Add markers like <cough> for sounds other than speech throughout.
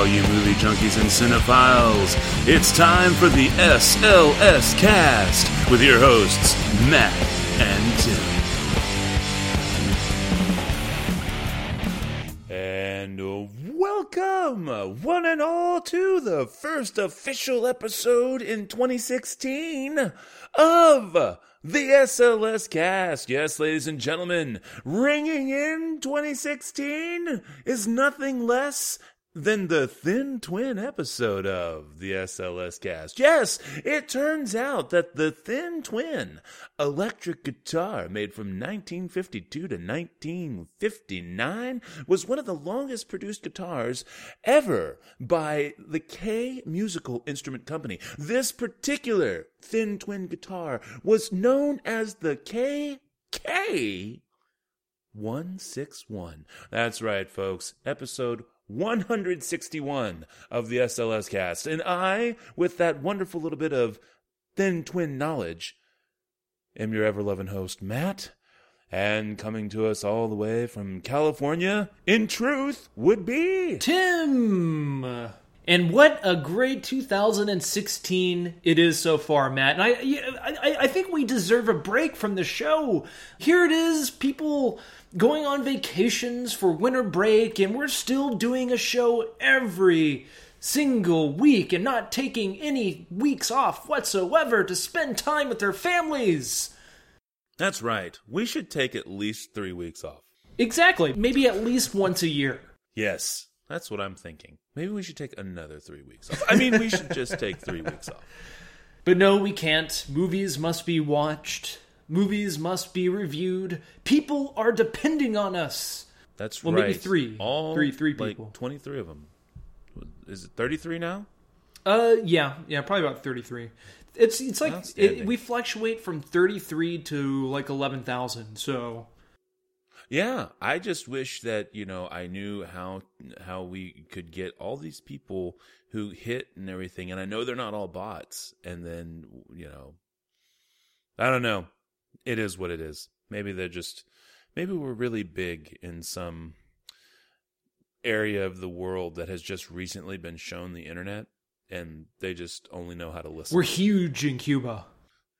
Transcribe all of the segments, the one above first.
all you movie junkies and cinephiles. It's time for the SLS Cast with your hosts, Matt and Tim. And welcome, one and all, to the first official episode in 2016 of the SLS cast. Yes, ladies and gentlemen, ringing in 2016 is nothing less than the Thin Twin episode of the SLS cast. Yes, it turns out that the Thin Twin electric guitar made from 1952 to 1959 was one of the longest produced guitars ever by the Kay Musical Instrument Company. This particular Thin Twin guitar was known as the KK 161. That's right, folks. Episode 161 of the SLS cast. And I, with that wonderful little bit of thin twin knowledge, am your ever loving host, Matt. And coming to us all the way from California, in truth, would be Tim. And what a great 2016 it is so far, Matt. And I, I, I think we deserve a break from the show. Here it is, people going on vacations for winter break, and we're still doing a show every single week and not taking any weeks off whatsoever to spend time with their families. That's right. We should take at least three weeks off. Exactly. Maybe at least once a year. Yes, that's what I'm thinking. Maybe we should take another three weeks off. I mean, we should just take three weeks off. <laughs> But no, we can't. Movies must be watched. Movies must be reviewed. People are depending on us. That's well, right. maybe three. All three, three like people. 23 of them. Is it 33 now? Uh, yeah, yeah, probably about thirty-three. It's it's like it, we fluctuate from thirty-three to like eleven thousand. So Yeah, I just wish that you know I knew how how we could get all these people who hit and everything, and I know they're not all bots. And then you know, I don't know. It is what it is. Maybe they're just maybe we're really big in some area of the world that has just recently been shown the internet, and they just only know how to listen. we're huge in Cuba,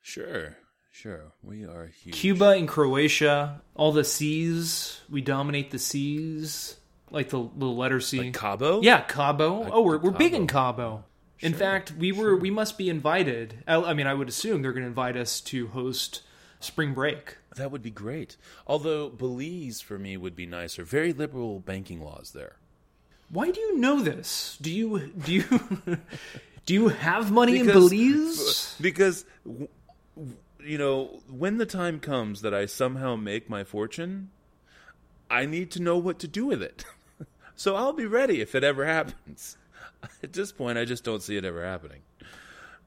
sure, sure, we are huge. Cuba and Croatia. All the seas, we dominate the seas, like the little letter C. like Cabo. yeah, Cabo. Like oh, we're we're big in Cabo. In fact, we were we must be invited. I, I mean, I would assume they're going to invite us to host spring break. That would be great. Although Belize for me would be nicer. Very liberal banking laws there. Why do you know this? Do you do you <laughs> do you have money in Belize? Because you know, when the time comes that I somehow make my fortune, I need to know what to do with it. <laughs> so I'll be ready if it ever happens. <laughs> At this point, I just don't see it ever happening.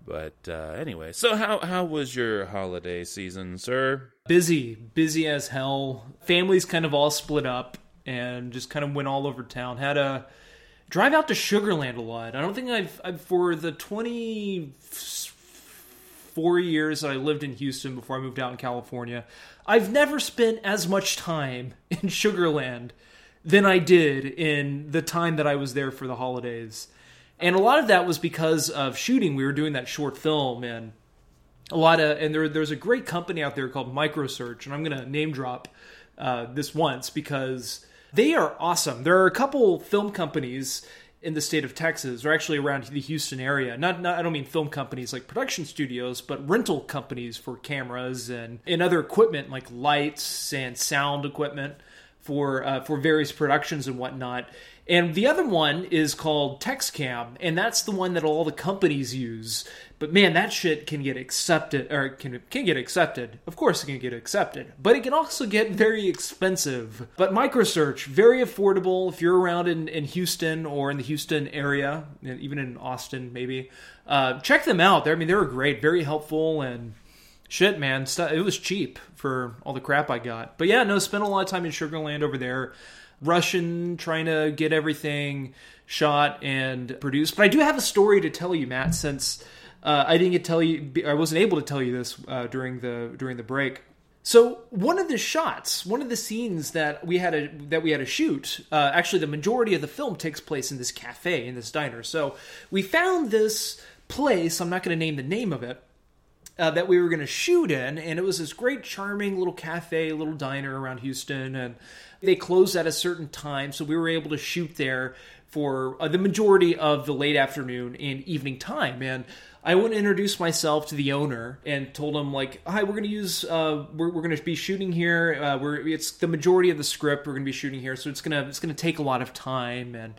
But uh, anyway, so how how was your holiday season, sir? Busy, busy as hell. Families kind of all split up and just kind of went all over town. Had a drive out to Sugar Land a lot. I don't think I've, I've for the twenty four years that I lived in Houston before I moved out in California, I've never spent as much time in Sugar Land than I did in the time that I was there for the holidays. And a lot of that was because of shooting. We were doing that short film and a lot of and there there's a great company out there called Microsearch, and I'm gonna name drop uh, this once because they are awesome. There are a couple film companies in the state of Texas, or actually around the Houston area. Not, not I don't mean film companies like production studios, but rental companies for cameras and and other equipment like lights and sound equipment for uh, for various productions and whatnot. And the other one is called TextCam, and that's the one that all the companies use. But man, that shit can get accepted, or can can get accepted. Of course, it can get accepted, but it can also get very expensive. But Microsearch, very affordable if you're around in, in Houston or in the Houston area, even in Austin, maybe. Uh, check them out. They're, I mean, they were great, very helpful, and shit, man, it was cheap for all the crap I got. But yeah, no, spent a lot of time in Sugar Land over there, rushing, trying to get everything shot and produced. But I do have a story to tell you, Matt, since uh, I didn't get tell you, I wasn't able to tell you this uh, during the during the break. So one of the shots, one of the scenes that we had a that we had to shoot, uh, actually the majority of the film takes place in this cafe in this diner. So we found this place. I'm not going to name the name of it. Uh, that we were going to shoot in, and it was this great, charming little cafe, little diner around Houston, and they closed at a certain time, so we were able to shoot there for uh, the majority of the late afternoon and evening time. And I went and introduced myself to the owner and told him like, "Hi, we're going to use uh, we're, we're going to be shooting here. Uh, we're it's the majority of the script we're going to be shooting here, so it's gonna it's going to take a lot of time and."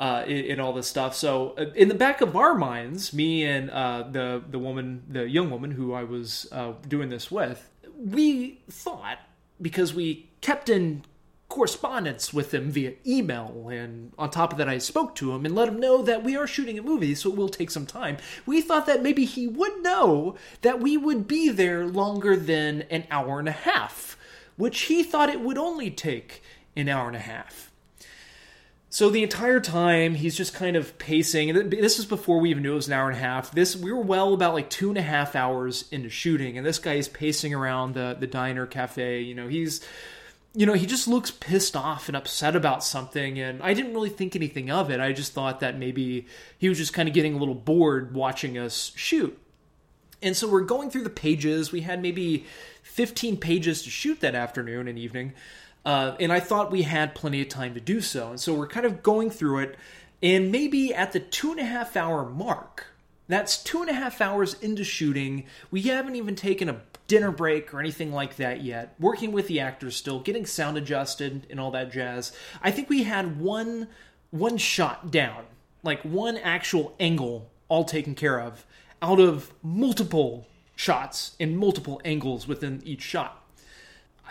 Uh, and, all this stuff. So, uh, in the back of our minds, me and uh, the the woman, the young woman who I was uh, doing this with, we thought because we kept in correspondence with him via email. And on top of that, I spoke to him and let him know that we are shooting a movie, so it will take some time. We thought that maybe he would know that we would be there longer than an hour and a half, which he thought it would only take an hour and a half. So the entire time he's just kind of pacing. This is before we even knew it was an hour and a half. This we were well about like two and a half hours into shooting, and this guy is pacing around the the diner cafe. You know, he's you know, he just looks pissed off and upset about something. And I didn't really think anything of it. I just thought that maybe he was just kind of getting a little bored watching us shoot. And so we're going through the pages. We had maybe 15 pages to shoot that afternoon and evening. Uh, and I thought we had plenty of time to do so. And so we're kind of going through it. And maybe at the two and a half hour mark, that's two and a half hours into shooting. We haven't even taken a dinner break or anything like that yet. Working with the actors still, getting sound adjusted and all that jazz. I think we had one one shot down, like one actual angle all taken care of out of multiple shots and multiple angles within each shot.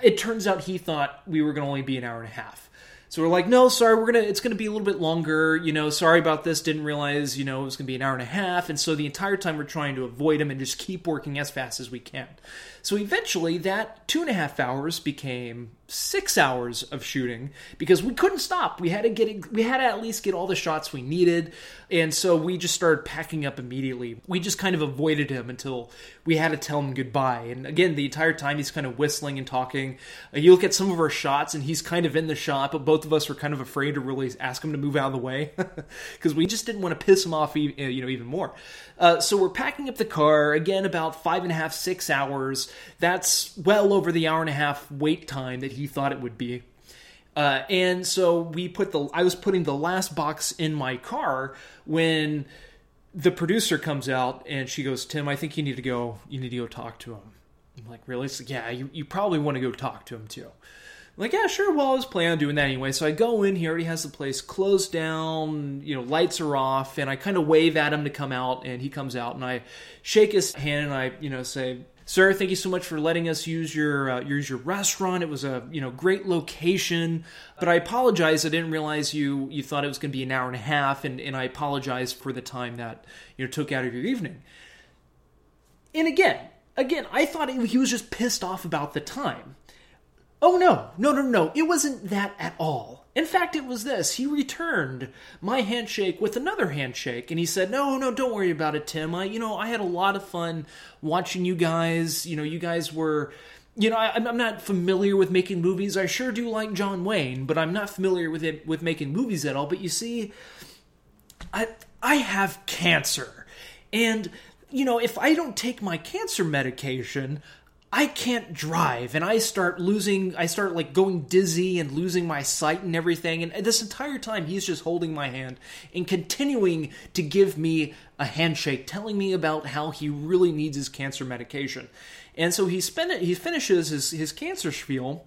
It turns out he thought we were going to only be an hour and a half. So we're like, no, sorry, we're gonna. It's gonna be a little bit longer. You know, sorry about this. Didn't realize, you know, it was gonna be an hour and a half. And so the entire time we're trying to avoid him and just keep working as fast as we can. So eventually, that two and a half hours became six hours of shooting because we couldn't stop. We had to get we had to at least get all the shots we needed, and so we just started packing up immediately. We just kind of avoided him until we had to tell him goodbye. And again, the entire time he's kind of whistling and talking. Uh, you look at some of our shots, and he's kind of in the shot, but both of us were kind of afraid to really ask him to move out of the way <laughs> because we just didn't want to piss him off, you know, even more. Uh, so we're packing up the car again, about five and a half, six hours. That's well over the hour and a half wait time that he thought it would be. Uh, and so we put the I was putting the last box in my car when the producer comes out and she goes, Tim, I think you need to go. You need to go talk to him. I'm like, really? Yeah, you, you probably want to go talk to him too. Like, yeah, sure. Well, I was planning on doing that anyway. So I go in. He already has the place closed down. You know, lights are off, and I kind of wave at him to come out, and he comes out, and I shake his hand, and I, you know, say, sir thank you so much for letting us use your uh, use your restaurant it was a you know great location but i apologize i didn't realize you you thought it was going to be an hour and a half and, and i apologize for the time that you know took out of your evening and again again i thought he was just pissed off about the time oh no no no no it wasn't that at all in fact, it was this. He returned my handshake with another handshake, and he said, "No, no, don't worry about it, Tim. I, you know, I had a lot of fun watching you guys. You know, you guys were." You know, I, am not familiar with making movies. I sure do like John Wayne, but I'm not familiar with it with making movies at all. But you see, I I have cancer, and you know, if I don't take my cancer medication, I can't drive and I start losing I start like going dizzy and losing my sight and everything and this entire time he's just holding my hand and continuing to give me a handshake telling me about how he really needs his cancer medication. And so he spend it, he finishes his his cancer spiel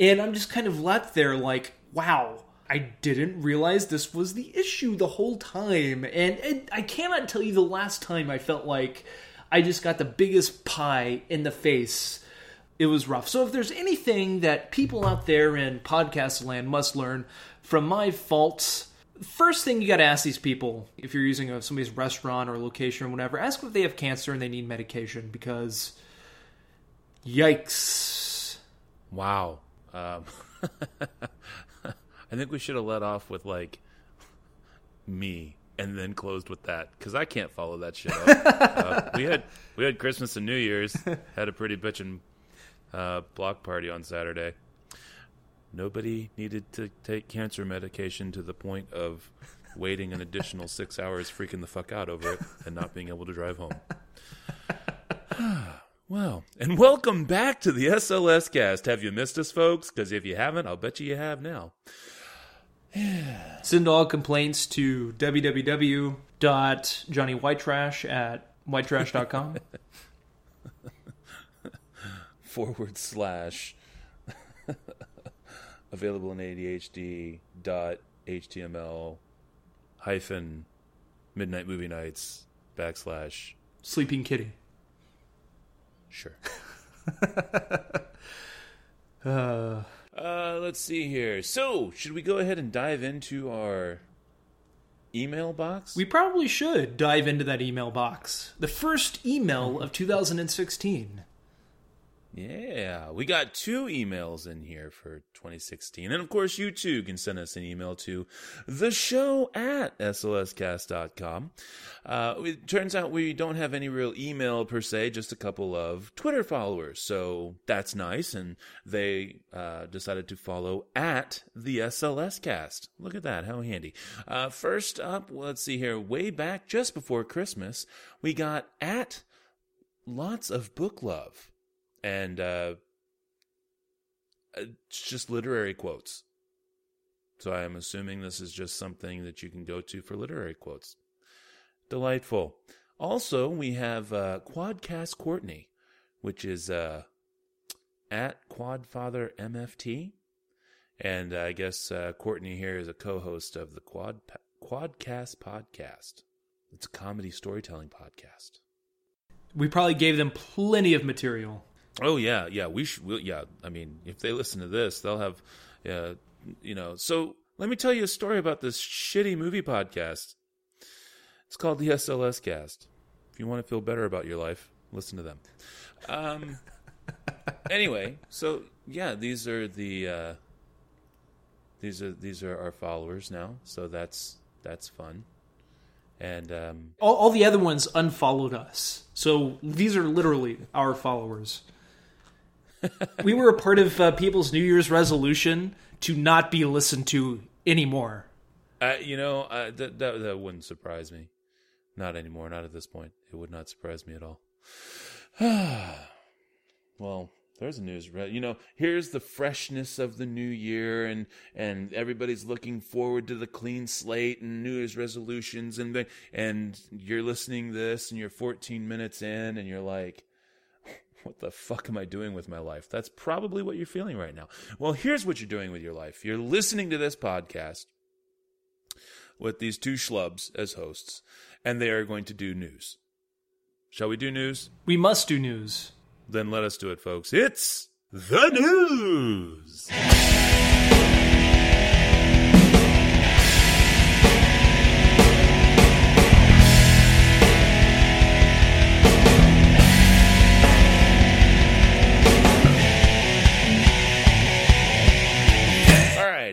and I'm just kind of left there like wow I didn't realize this was the issue the whole time and, and I cannot tell you the last time I felt like I just got the biggest pie in the face. It was rough. So if there's anything that people out there in podcast land must learn from my faults, first thing you got to ask these people if you're using somebody's restaurant or location or whatever, ask if they have cancer and they need medication because yikes. Wow. Um, <laughs> I think we should have let off with like me and then closed with that because I can't follow that shit up. uh, we had we had Christmas and New Year's, had a pretty bitchin' uh, block party on Saturday. Nobody needed to take cancer medication to the point of waiting an additional six hours, freaking the fuck out over it, and not being able to drive home. <sighs> well, and welcome back to the SLS cast. Have you missed us, folks? Because if you haven't, I'll bet you you have now. <sighs> Send all complaints to www.johnnywhitetrash at whitetrash.com. <laughs> Forward slash <laughs> available in ADHD dot HTML hyphen midnight movie nights backslash Sleeping Kitty. sure. <laughs> Uh, Uh, let's see here. So, should we go ahead and dive into our email box? we probably should dive into that email box. The first email of 2016. Yeah, we got two emails in here for 2016. And of course, you too can send us an email to the show at slscast.com. Uh, it turns out we don't have any real email per se, just a couple of Twitter followers. So that's nice. And they uh, decided to follow at the SLS cast. Look at that. How handy. Uh, first up, let's see here. Way back just before Christmas, we got at lots of book love and uh, it's just literary quotes. So I am assuming this is just something that you can go to for literary quotes. Delightful. Also, we have uh, Quadcast Courtney, which is uh, at Quadfather MFT, and uh, I guess uh, Courtney here is a co-host of the Quad Quadcast podcast. It's a comedy storytelling podcast. We probably gave them plenty of material. Oh yeah, yeah. We should. We'll, yeah, I mean, if they listen to this, they'll have, uh, you know. So let me tell you a story about this shitty movie podcast. It's called the SLS Cast. If you want to feel better about your life, listen to them. Um. <laughs> anyway, so yeah, these are the uh, these are these are our followers now. So that's that's fun. And um, All, all the other ones unfollowed us. So these are literally our followers. We were a part of uh, people's New Year's resolution to not be listened to anymore. Uh, you know, uh, that, that wouldn't surprise me. Not anymore. Not at this point. It would not surprise me at all. <sighs> well, there's a news. re- You know, here's the freshness of the new year, and and everybody's looking forward to the clean slate and New Year's resolutions, and and you're listening this, and you're 14 minutes in, and you're like. What the fuck am I doing with my life? That's probably what you're feeling right now. Well, here's what you're doing with your life. You're listening to this podcast with these two schlubs as hosts, and they are going to do news. Shall we do news? We must do news. Then let us do it, folks. It's the news.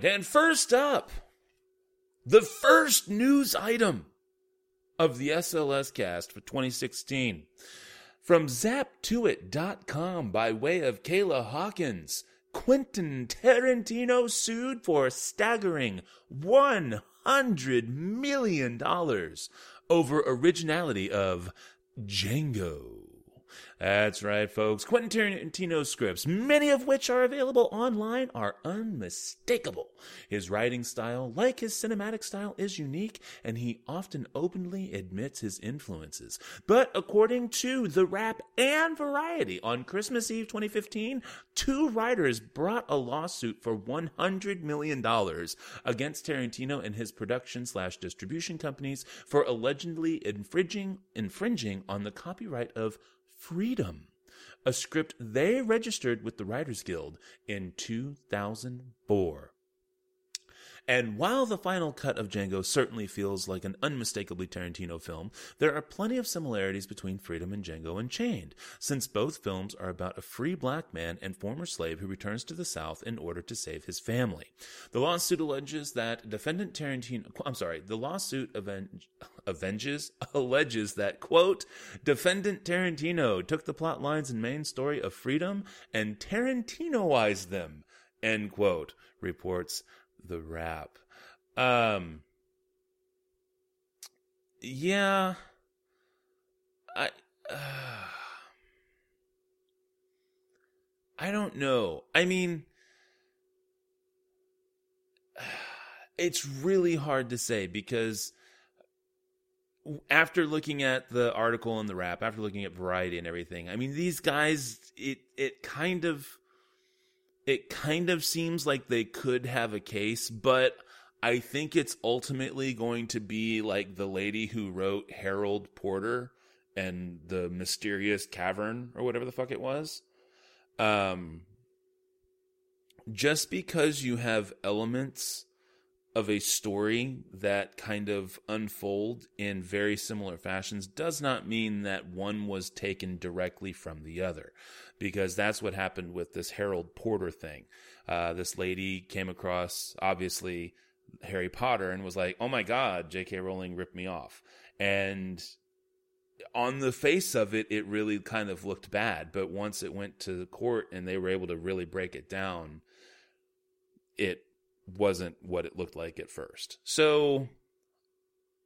Right, and first up, the first news item of the SLS cast for 2016 from zap2it.com by way of Kayla Hawkins. Quentin Tarantino sued for staggering $100 million over originality of Django. That's right, folks. Quentin Tarantino's scripts, many of which are available online, are unmistakable. His writing style, like his cinematic style, is unique, and he often openly admits his influences. But according to The Wrap and Variety, on Christmas Eve 2015, two writers brought a lawsuit for $100 million against Tarantino and his production slash distribution companies for allegedly infringing, infringing on the copyright of Freedom, a script they registered with the Writers Guild in 2004. And while the final cut of Django certainly feels like an unmistakably Tarantino film, there are plenty of similarities between Freedom and Django Unchained, since both films are about a free black man and former slave who returns to the South in order to save his family. The lawsuit alleges that defendant Tarantino, I'm sorry, the lawsuit avenge, avenges, <laughs> alleges that, quote, defendant Tarantino took the plot lines and main story of Freedom and Tarantinoized them, end quote, reports the Wrap. Um, yeah, I, uh, I don't know. I mean, <sighs> it's really hard to say because after looking at the article and the Wrap, after looking at Variety and everything, I mean, these guys, it it kind of it kind of seems like they could have a case, but I think it's ultimately going to be like the lady who wrote Harold Porter and the mysterious cavern or whatever the fuck it was. Um, just because you have elements of a story that kind of unfold in very similar fashions does not mean that one was taken directly from the other because that's what happened with this Harold Porter thing. Uh, this lady came across, obviously, Harry Potter and was like, oh my God, J.K. Rowling ripped me off. And on the face of it, it really kind of looked bad. But once it went to court and they were able to really break it down, it wasn't what it looked like at first. So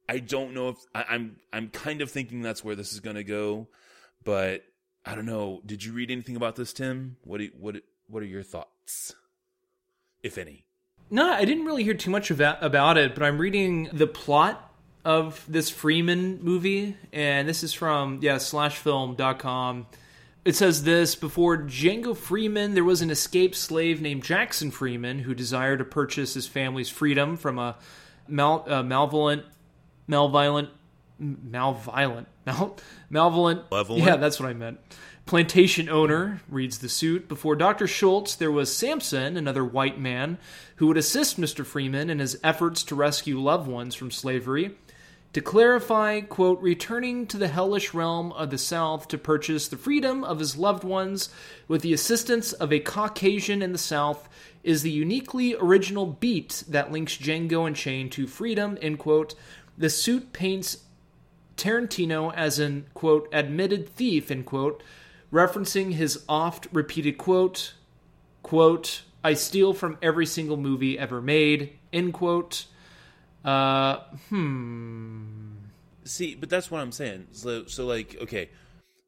I don't know if I, I'm I'm kind of thinking that's where this is going to go, but I don't know. Did you read anything about this, Tim? What what what are your thoughts, if any? No, I didn't really hear too much about it, but I'm reading the plot of this Freeman movie, and this is from yeah slashfilm.com. It says this before Django Freeman, there was an escaped slave named Jackson Freeman who desired to purchase his family's freedom from a mal, uh, malevolent, malviolent, malviolent, mal, malevolent. Malevolent? Yeah, that's what I meant. Plantation owner reads the suit. Before Dr. Schultz, there was Samson, another white man, who would assist Mr. Freeman in his efforts to rescue loved ones from slavery. To clarify, quote, returning to the hellish realm of the South to purchase the freedom of his loved ones with the assistance of a Caucasian in the South is the uniquely original beat that links Django Unchained to freedom, end quote. The suit paints Tarantino as an, quote, admitted thief, end quote, referencing his oft repeated quote, quote, I steal from every single movie ever made, end quote. Uh, hmm. See, but that's what I'm saying. So, so like, okay,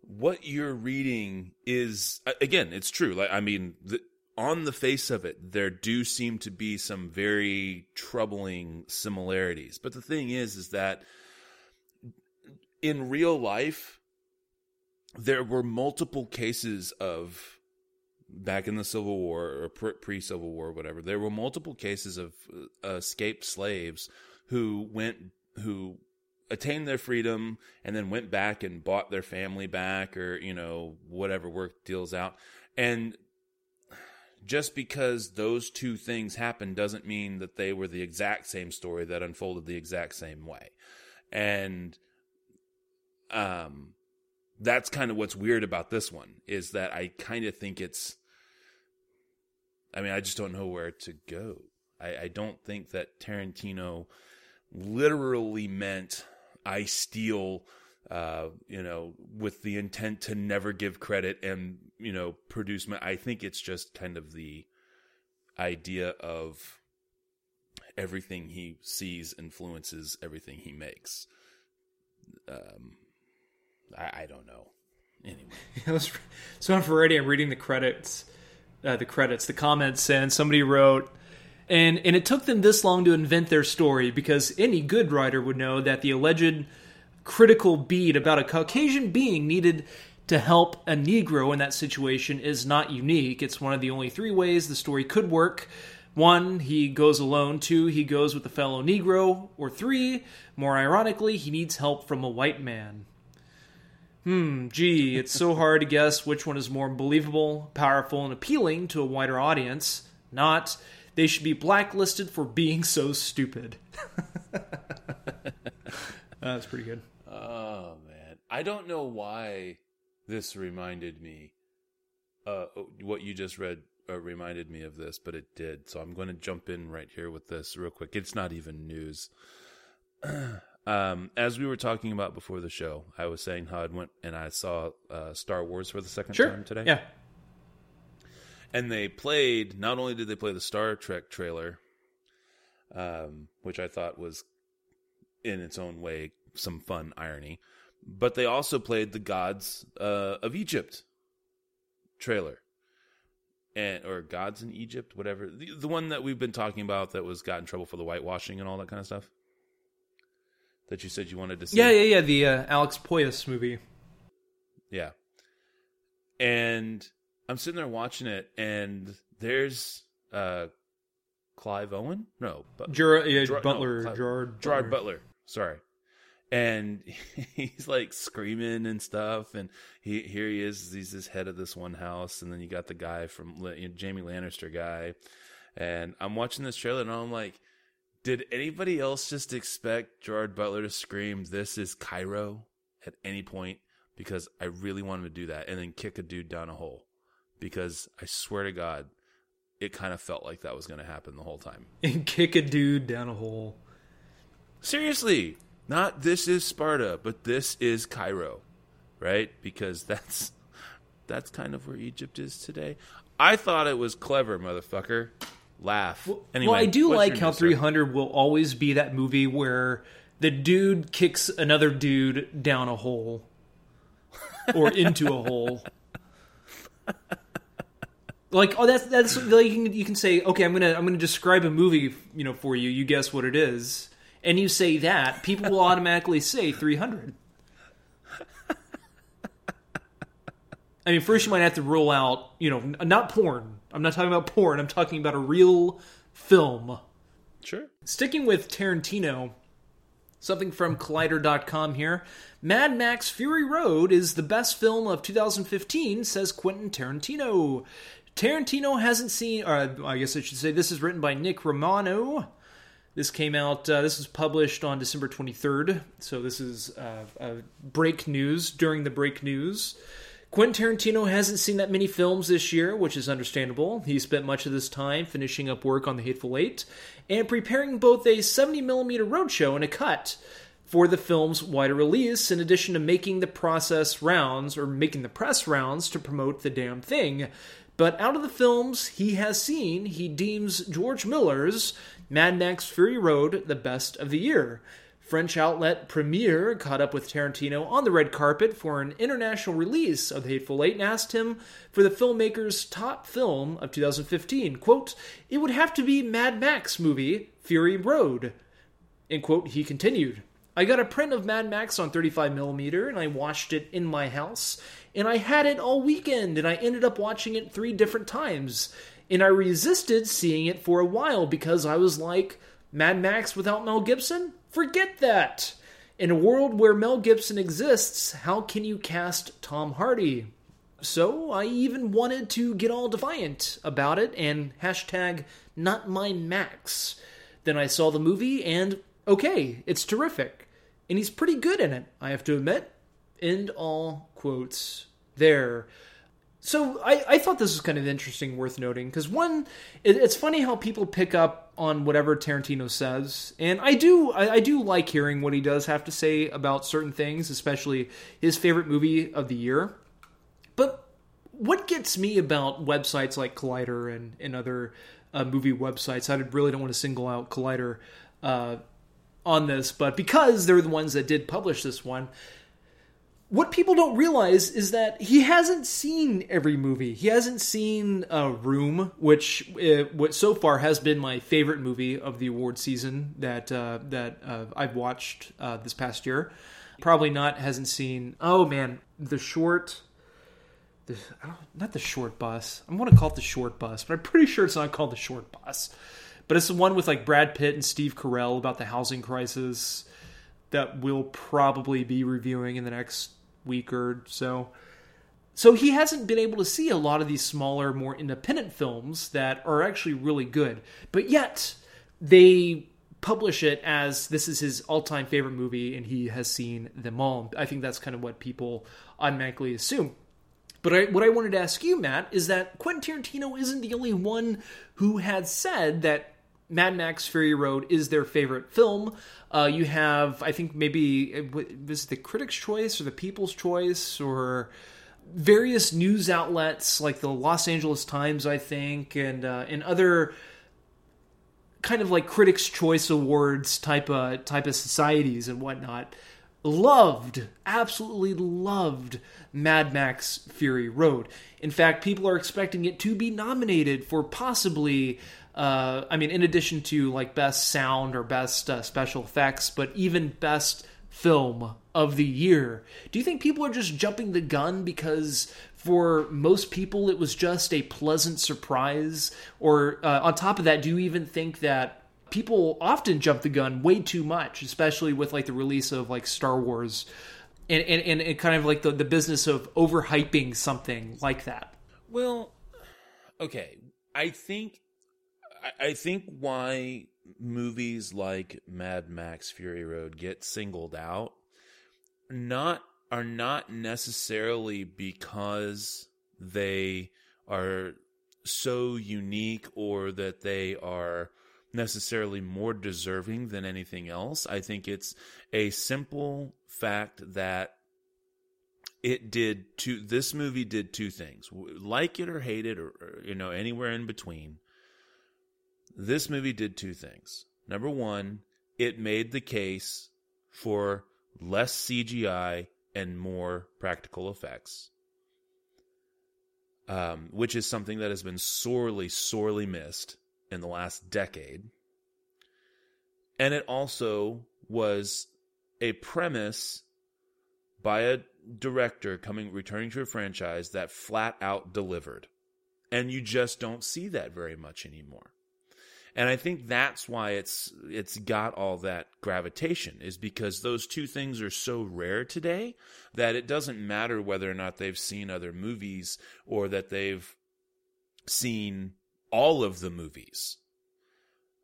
what you're reading is again, it's true. Like, I mean, the, on the face of it, there do seem to be some very troubling similarities. But the thing is, is that in real life, there were multiple cases of back in the Civil War or pre Civil War, whatever. There were multiple cases of uh, escaped slaves who went who attained their freedom and then went back and bought their family back or you know whatever work deals out and just because those two things happened doesn't mean that they were the exact same story that unfolded the exact same way and um that's kind of what's weird about this one is that I kind of think it's I mean I just don't know where to go. I, I don't think that Tarantino literally meant I steal uh, you know, with the intent to never give credit and, you know, produce my I think it's just kind of the idea of everything he sees influences everything he makes. Um I, I don't know. Anyway, <laughs> so on Variety, I'm reading the credits, uh, the credits, the comments, and somebody wrote, and and it took them this long to invent their story because any good writer would know that the alleged critical beat about a Caucasian being needed to help a Negro in that situation is not unique. It's one of the only three ways the story could work. One, he goes alone. Two, he goes with a fellow Negro. Or three, more ironically, he needs help from a white man. Hmm, gee, it's so hard to guess which one is more believable, powerful, and appealing to a wider audience. Not. They should be blacklisted for being so stupid. <laughs> That's pretty good. Oh man, I don't know why this reminded me. Uh, what you just read uh, reminded me of this, but it did. So I'm going to jump in right here with this real quick. It's not even news. <clears throat> um, as we were talking about before the show, I was saying how I went and I saw uh, Star Wars for the second Sure. time today. Yeah. and they played not only did they play the Star Trek trailer, um, which I thought was in its own way some fun irony, but they also played the Gods uh, of Egypt trailer, and or Gods in Egypt, whatever the, the one that we've been talking about that was got in trouble for the whitewashing and all that kind of stuff. That you said you wanted to see. Yeah, yeah, yeah. The uh, Alex Proyas movie. Yeah. And I'm sitting there watching it, and there's uh, Clive Owen? No, but Ger- yeah, Ger- no, Butler, Clive- Gerard, Gerard Butler. Sorry. And <laughs> he's like screaming and stuff, and he here he is. He's this head of this one house, and then you got the guy from you know, Jaime Lannister guy, and I'm watching this trailer, and I'm like, did anybody else just expect Gerard Butler to scream, "This is Cairo" at any point? Because I really want him to do that, and then kick a dude down a hole. Because I swear to God, it kind of felt like that was going to happen the whole time. and <laughs> kick a dude down a hole. Seriously, not this is Sparta, but this is Cairo, right? Because that's that's kind of where Egypt is today. I thought it was clever, motherfucker. Laugh. anyway, well, I do like how news, sir? 300 will always be that movie where the dude kicks another dude down a hole or into a hole. <laughs> Like oh that's that's like you can, you can say okay I'm gonna I'm gonna describe a movie you know for you you guess what it is and you say that people will automatically say 300 I mean first you might have to rule out you know not porn I'm not talking about porn I'm talking about a real film Sure. Sticking with Tarantino, something from Collider.com here. Mad Max Fury Road is the best film of 2015, says Quentin Tarantino. Tarantino hasn't seen, or I guess I should say, this is written by Nick Romano. This came out, uh, this was published on December 23rd, so this is uh, uh, break news during the break news. Quentin Tarantino hasn't seen that many films this year, which is understandable. He spent much of this time finishing up work on The Hateful Eight and preparing both a 70mm roadshow and a cut for the film's wider release, in addition to making the process rounds or making the press rounds to promote the damn thing. But out of the films he has seen, he deems George Miller's Mad Max Fury Road the best of the year. French outlet Premiere caught up with Tarantino on the red carpet for an international release of The Hateful Eight and asked him for the filmmaker's top film of 2015. Quote, It would have to be Mad Max movie, Fury Road. And quote, he continued, I got a print of Mad Max on 35mm and I watched it in my house. And I had it all weekend and I ended up watching it three different times. And I resisted seeing it for a while because I was like, Mad Max without Mel Gibson? Forget that! In a world where Mel Gibson exists, how can you cast Tom Hardy? So I even wanted to get all defiant about it and hashtag not my Max. Then I saw the movie and okay, it's terrific. And he's pretty good in it, I have to admit. End all quotes there. So I, I thought this was kind of interesting, worth noting, because one, it, it's funny how people pick up on whatever Tarantino says, and I do I, I do like hearing what he does have to say about certain things, especially his favorite movie of the year. But what gets me about websites like Collider and, and other uh, movie websites, I really don't want to single out Collider uh, on this, but because they're the ones that did publish this one, what people don't realize is that he hasn't seen every movie. He hasn't seen uh, Room, which uh, what so far has been my favorite movie of the award season that uh, that uh, I've watched uh, this past year. Probably not hasn't seen. Oh man, the short. The, not the short bus. I want to call it the short bus, but I'm pretty sure it's not called the short bus. But it's the one with like Brad Pitt and Steve Carell about the housing crisis that we'll probably be reviewing in the next week or so. so he hasn't been able to see a lot of these smaller, more independent films that are actually really good. But yet, they publish it as this is his all-time favorite movie and he has seen them all. I think that's kind of what people automatically assume. But I, what I wanted to ask you, Matt, is that Quentin Tarantino isn't the only one who had said that Mad Max Fury Road is their favorite film. Uh, you have, I think, maybe was the Critics' Choice or the People's Choice or various news outlets like the Los Angeles Times, I think, and uh, and other kind of like Critics' Choice Awards type of type of societies and whatnot. Loved, absolutely loved Mad Max Fury Road. In fact, people are expecting it to be nominated for possibly uh, I mean, in addition to like best sound or best uh, special effects, but even best film of the year. Do you think people are just jumping the gun because for most people it was just a pleasant surprise? Or uh, on top of that, do you even think that people often jump the gun way too much, especially with like the release of like Star Wars? And, and, and kind of like the, the business of overhyping something like that. Well, okay. I think I think why movies like Mad Max Fury Road get singled out not are not necessarily because they are so unique or that they are necessarily more deserving than anything else. I think it's a simple fact that it did two this movie did two things. Like it or hate it or, or you know anywhere in between this movie did two things. Number one, it made the case for less CGI and more practical effects, um, which is something that has been sorely, sorely missed in the last decade. And it also was a premise by a director coming returning to a franchise that flat out delivered. And you just don't see that very much anymore and I think that's why it's it's got all that gravitation is because those two things are so rare today that it doesn't matter whether or not they've seen other movies or that they've seen all of the movies.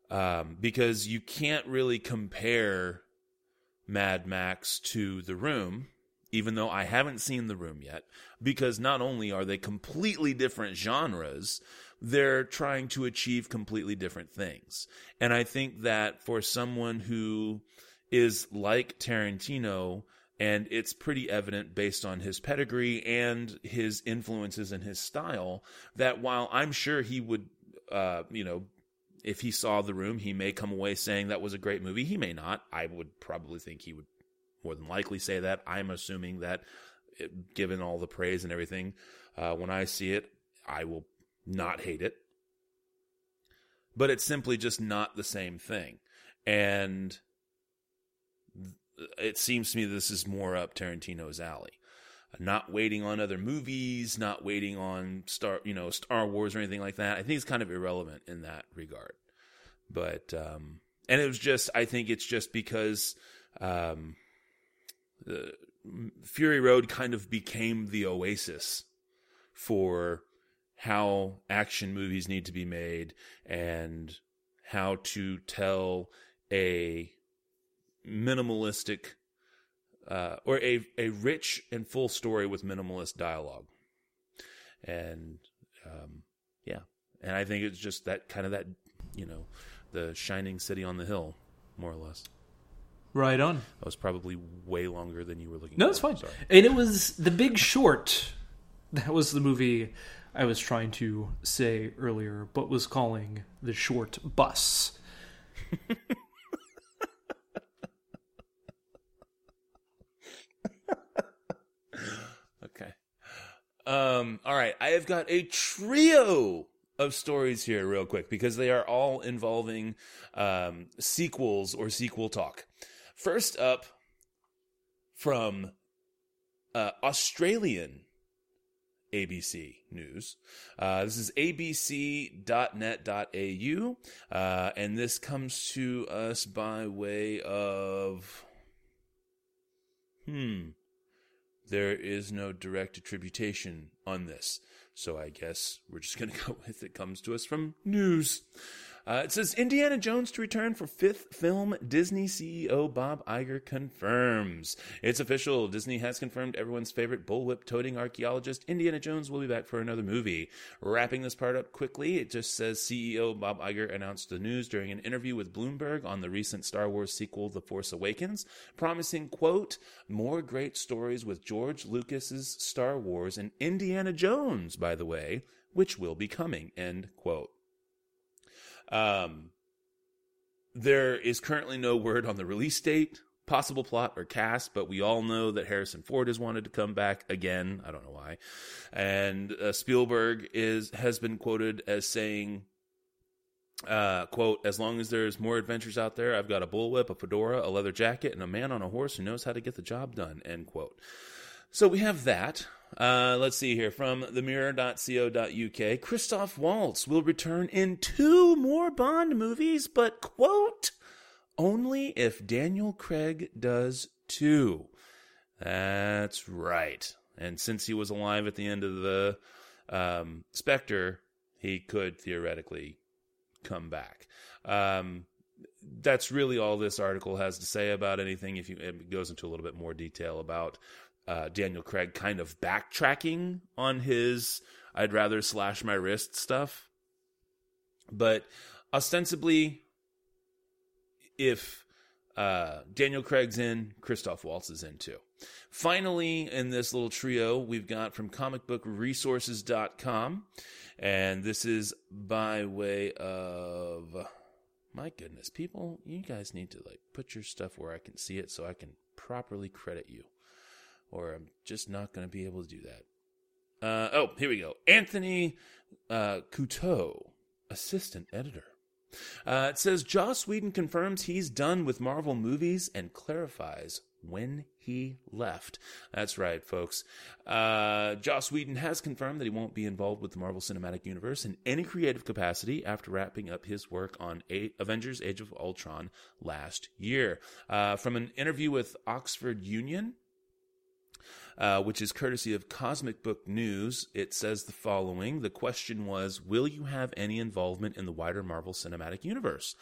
Um, because you can't really compare Mad Max to The Room even though I haven't seen The Room yet because not only are they completely different genres they're trying to achieve completely different things. And I think that for someone who is like Tarantino, and it's pretty evident based on his pedigree and his influences and his style that while I'm sure he would, uh, you know, if he saw the room, he may come away saying that was a great movie. He may not. I would probably think he would more than likely say that. I'm assuming that, it, given all the praise and everything, uh, when I see it, I will not hate it. But it's simply just not the same thing. And it seems to me this is more up Tarantino's alley. Not waiting on other movies, not waiting on Star, you know, Star Wars or anything like that. I think it's kind of irrelevant in that regard. But um, and it was just, I think it's just because um, the Fury Road kind of became the oasis for how action movies need to be made and how to tell a minimalistic uh, or a, a rich and full story with minimalist dialogue. And um, yeah, and I think it's just that kind of that, you know, the shining city on the hill, more or less. Right on. That was probably way longer than you were looking. No, it's fine. Sorry. And it was The Big Short. That was the movie I was trying to say earlier, but was calling the short bus. <laughs> okay. Um, all right. I have got a trio of stories here, real quick, because they are all involving um, sequels or sequel talk. First up, from uh, Australian ABC News. Uh, this is abc.net.au, uh, and this comes to us by way of, hmm, there is no direct attribution on this. So I guess we're just going <laughs> to go with it comes to us from news. Uh, it says Indiana Jones to return for fifth film. Disney CEO Bob Iger confirms. It's official. Disney has confirmed everyone's favorite bullwhip toting archaeologist Indiana Jones will be back for another movie. Wrapping this part up quickly, it just says CEO Bob Iger announced the news during an interview with Bloomberg on the recent Star Wars sequel, The Force Awakens, promising, quote, more great stories with George Lucas's Star Wars and Indiana Jones, by the way, which will be coming, end quote. Um, there is currently no word on the release date, possible plot, or cast, but we all know that Harrison Ford has wanted to come back again. I don't know why. And uh, Spielberg is has been quoted as saying, uh, "quote As long as there's more adventures out there, I've got a bullwhip, a fedora, a leather jacket, and a man on a horse who knows how to get the job done." End quote. So we have that. Uh, let's see here from themirror.co.uk. Christoph Waltz will return in two more Bond movies, but quote, only if Daniel Craig does too. That's right. And since he was alive at the end of the um, Spectre, he could theoretically come back. Um, that's really all this article has to say about anything. If you, it goes into a little bit more detail about uh, Daniel Craig kind of backtracking on his I'd rather slash my wrist stuff. But ostensibly, if uh, Daniel Craig's in, Christoph Waltz is in too. Finally, in this little trio, we've got from comicbookresources.com, and this is by way of. My goodness, people, you guys need to like put your stuff where I can see it so I can properly credit you or I'm just not going to be able to do that. Uh, oh, here we go. Anthony uh, Couteau, assistant editor. Uh, it says Joss Whedon confirms he's done with Marvel movies and clarifies when he left. That's right, folks. Uh, Joss Whedon has confirmed that he won't be involved with the Marvel Cinematic Universe in any creative capacity after wrapping up his work on A- Avengers Age of Ultron last year. Uh, from an interview with Oxford Union, uh, which is courtesy of Cosmic Book News. It says the following The question was Will you have any involvement in the wider Marvel Cinematic Universe?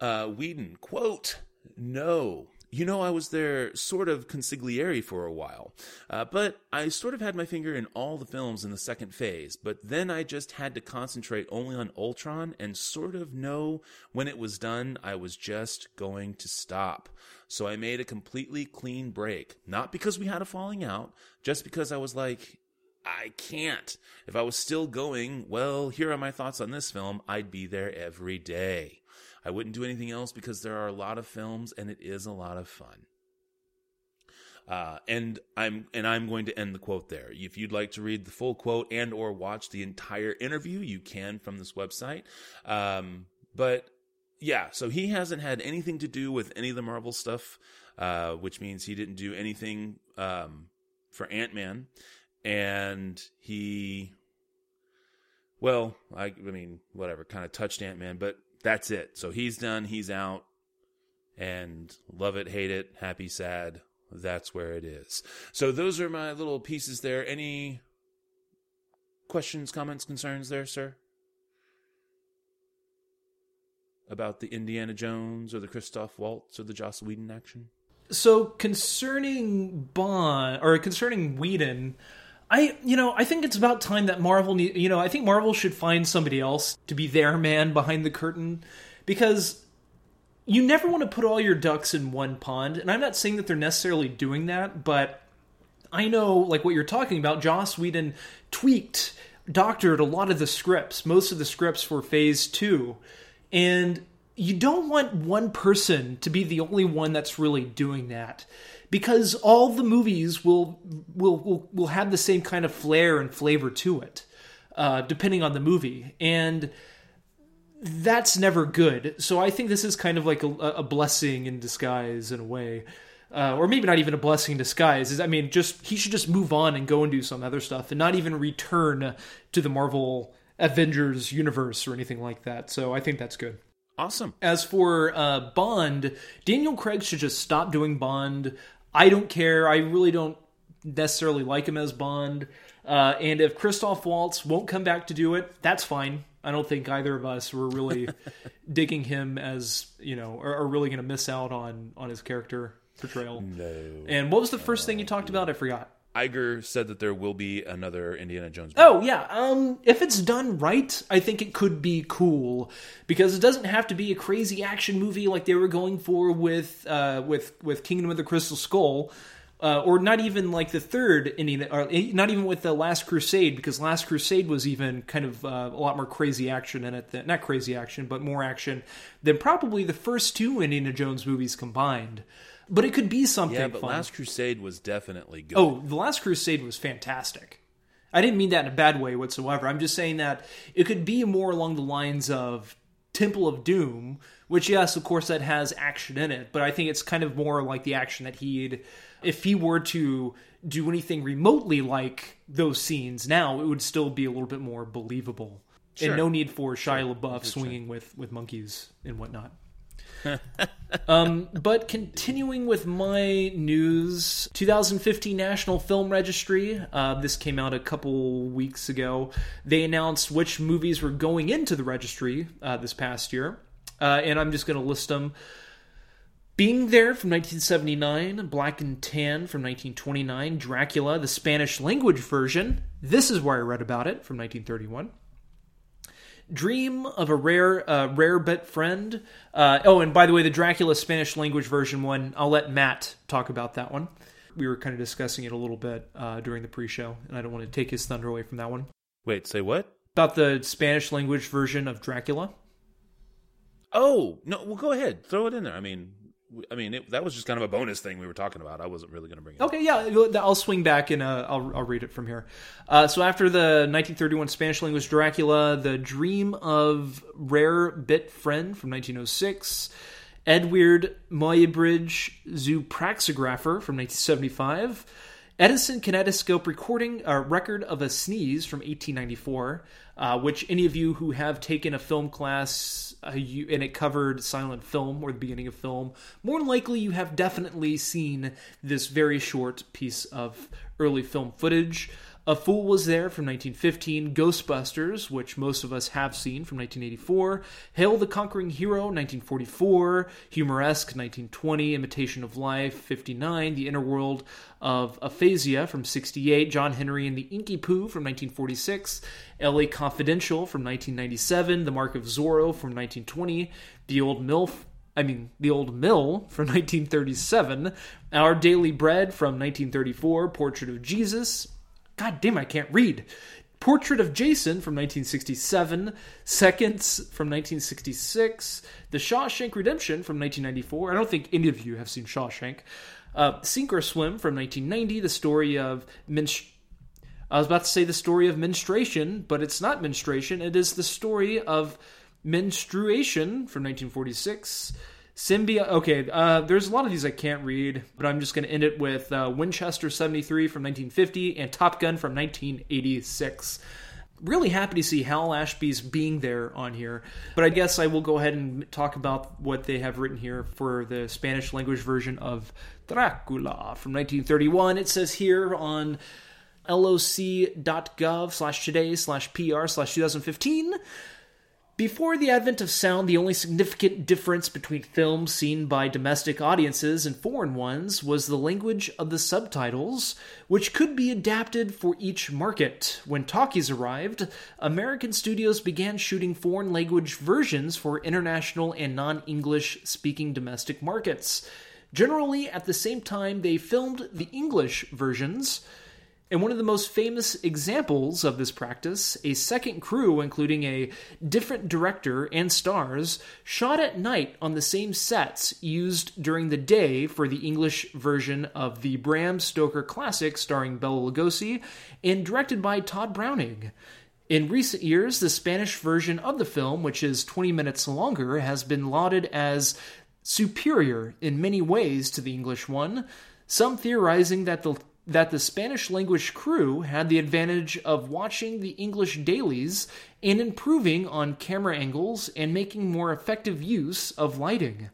Uh, Whedon, quote, No. You know, I was there sort of consigliere for a while, uh, but I sort of had my finger in all the films in the second phase. But then I just had to concentrate only on Ultron and sort of know when it was done, I was just going to stop. So I made a completely clean break. Not because we had a falling out, just because I was like, I can't. If I was still going, well, here are my thoughts on this film, I'd be there every day. I wouldn't do anything else because there are a lot of films and it is a lot of fun. Uh, and I'm and I'm going to end the quote there. If you'd like to read the full quote and or watch the entire interview, you can from this website. Um, but yeah, so he hasn't had anything to do with any of the Marvel stuff, uh, which means he didn't do anything um, for Ant Man, and he, well, I, I mean, whatever, kind of touched Ant Man, but that's it. So he's done. He's out. And love it, hate it, happy, sad. That's where it is. So those are my little pieces there. Any questions, comments, concerns there, sir? About the Indiana Jones or the Christoph Waltz or the Joss Whedon action? So concerning Bond or concerning Whedon, I you know I think it's about time that Marvel need you know I think Marvel should find somebody else to be their man behind the curtain because you never want to put all your ducks in one pond and I'm not saying that they're necessarily doing that but I know like what you're talking about. Joss Whedon tweaked doctored a lot of the scripts most of the scripts for phase 2 and you don't want one person to be the only one that's really doing that because all the movies will will will, will have the same kind of flair and flavor to it uh, depending on the movie. And that's never good. So i think this is kind of like a, a blessing in disguise in a way uh, or maybe not even a blessing in disguise. I mean just he should just move on and go and do some other stuff and not even return to the marvel avengers universe or anything like that. So i think that's good. Awesome. as for uh, Bond, Daniel Craig should just stop doing Bond. I don't care. I really don't necessarily like him as Bond. Uh, and if Christoph Waltz won't come back to do it, that's fine. I don't think either of us were really <laughs> digging him as you know, are, are really going to miss out on on his character portrayal. No. And what was the first thing you talked about? I forgot. Iger said that there will be another Indiana Jones. movie. Oh yeah, um, if it's done right, I think it could be cool because it doesn't have to be a crazy action movie like they were going for with uh, with with Kingdom of the Crystal Skull, uh, or not even like the third Indiana, or eh, not even with the Last Crusade because Last Crusade was even kind of uh, a lot more crazy action in it. Than, not crazy action, but more action than probably the first two Indiana Jones movies combined. But it could be something. yeah, but fun. Last Crusade was definitely good. Oh, The Last Crusade was fantastic. I didn't mean that in a bad way whatsoever. I'm just saying that it could be more along the lines of Temple of Doom, which, yes, of course, that has action in it, but I think it's kind of more like the action that he'd. If he were to do anything remotely like those scenes now, it would still be a little bit more believable. Sure. And no need for Shia LaBeouf swinging with, with monkeys and whatnot. <laughs> um, but continuing with my news, 2015 National Film Registry. Uh, this came out a couple weeks ago. They announced which movies were going into the registry uh, this past year, uh, and I'm just going to list them. Being There from 1979, Black and Tan from 1929, Dracula, the Spanish language version. This is where I read about it from 1931. Dream of a rare, uh, rare but friend. Uh, oh, and by the way, the Dracula Spanish language version one. I'll let Matt talk about that one. We were kind of discussing it a little bit uh, during the pre-show, and I don't want to take his thunder away from that one. Wait, say what? About the Spanish language version of Dracula. Oh no, well, go ahead, throw it in there. I mean, I mean, it, that was just kind of a bonus thing we were talking about. I wasn't really going to bring it. up. Okay, yeah, I'll swing back and uh, I'll, I'll read it from here. Uh, so after the 1931 Spanish language Dracula, The Dream of Rarebit Friend from 1906, Eadweard Muybridge Zoopraxographer from 1975, Edison kinetoscope recording a record of a sneeze from 1894, uh, which any of you who have taken a film class uh, you, and it covered silent film or the beginning of film, more likely you have definitely seen this very short piece of early film footage. A Fool Was There from 1915, Ghostbusters, which most of us have seen from 1984, Hail the Conquering Hero 1944, Humoresque 1920, Imitation of Life 59, The Inner World of Aphasia from 68, John Henry and the Inky Poo from 1946, LA Confidential from 1997, The Mark of Zorro from 1920, The Old MILF I mean, The Old Mill from <laughs> 1937, Our Daily Bread from 1934, Portrait of Jesus. God damn, I can't read. Portrait of Jason from 1967, Seconds from 1966, The Shawshank Redemption from 1994. I don't think any of you have seen Shawshank. Uh, Sink or Swim from 1990, the story of menstru- I was about to say the story of menstruation, but it's not menstruation. It is the story of menstruation from 1946. Symbia. Okay, uh, there's a lot of these I can't read, but I'm just going to end it with uh, Winchester 73 from 1950 and Top Gun from 1986. Really happy to see Hal Ashby's being there on here, but I guess I will go ahead and talk about what they have written here for the Spanish language version of Dracula from 1931. It says here on loc.gov slash today slash pr slash 2015 before the advent of sound, the only significant difference between films seen by domestic audiences and foreign ones was the language of the subtitles, which could be adapted for each market. When talkies arrived, American studios began shooting foreign language versions for international and non English speaking domestic markets. Generally, at the same time, they filmed the English versions. And one of the most famous examples of this practice, a second crew, including a different director and stars, shot at night on the same sets used during the day for the English version of the Bram Stoker classic starring Bela Lugosi and directed by Tod Browning. In recent years, the Spanish version of the film, which is 20 minutes longer, has been lauded as superior in many ways to the English one, some theorizing that the that the Spanish language crew had the advantage of watching the English dailies and improving on camera angles and making more effective use of lighting.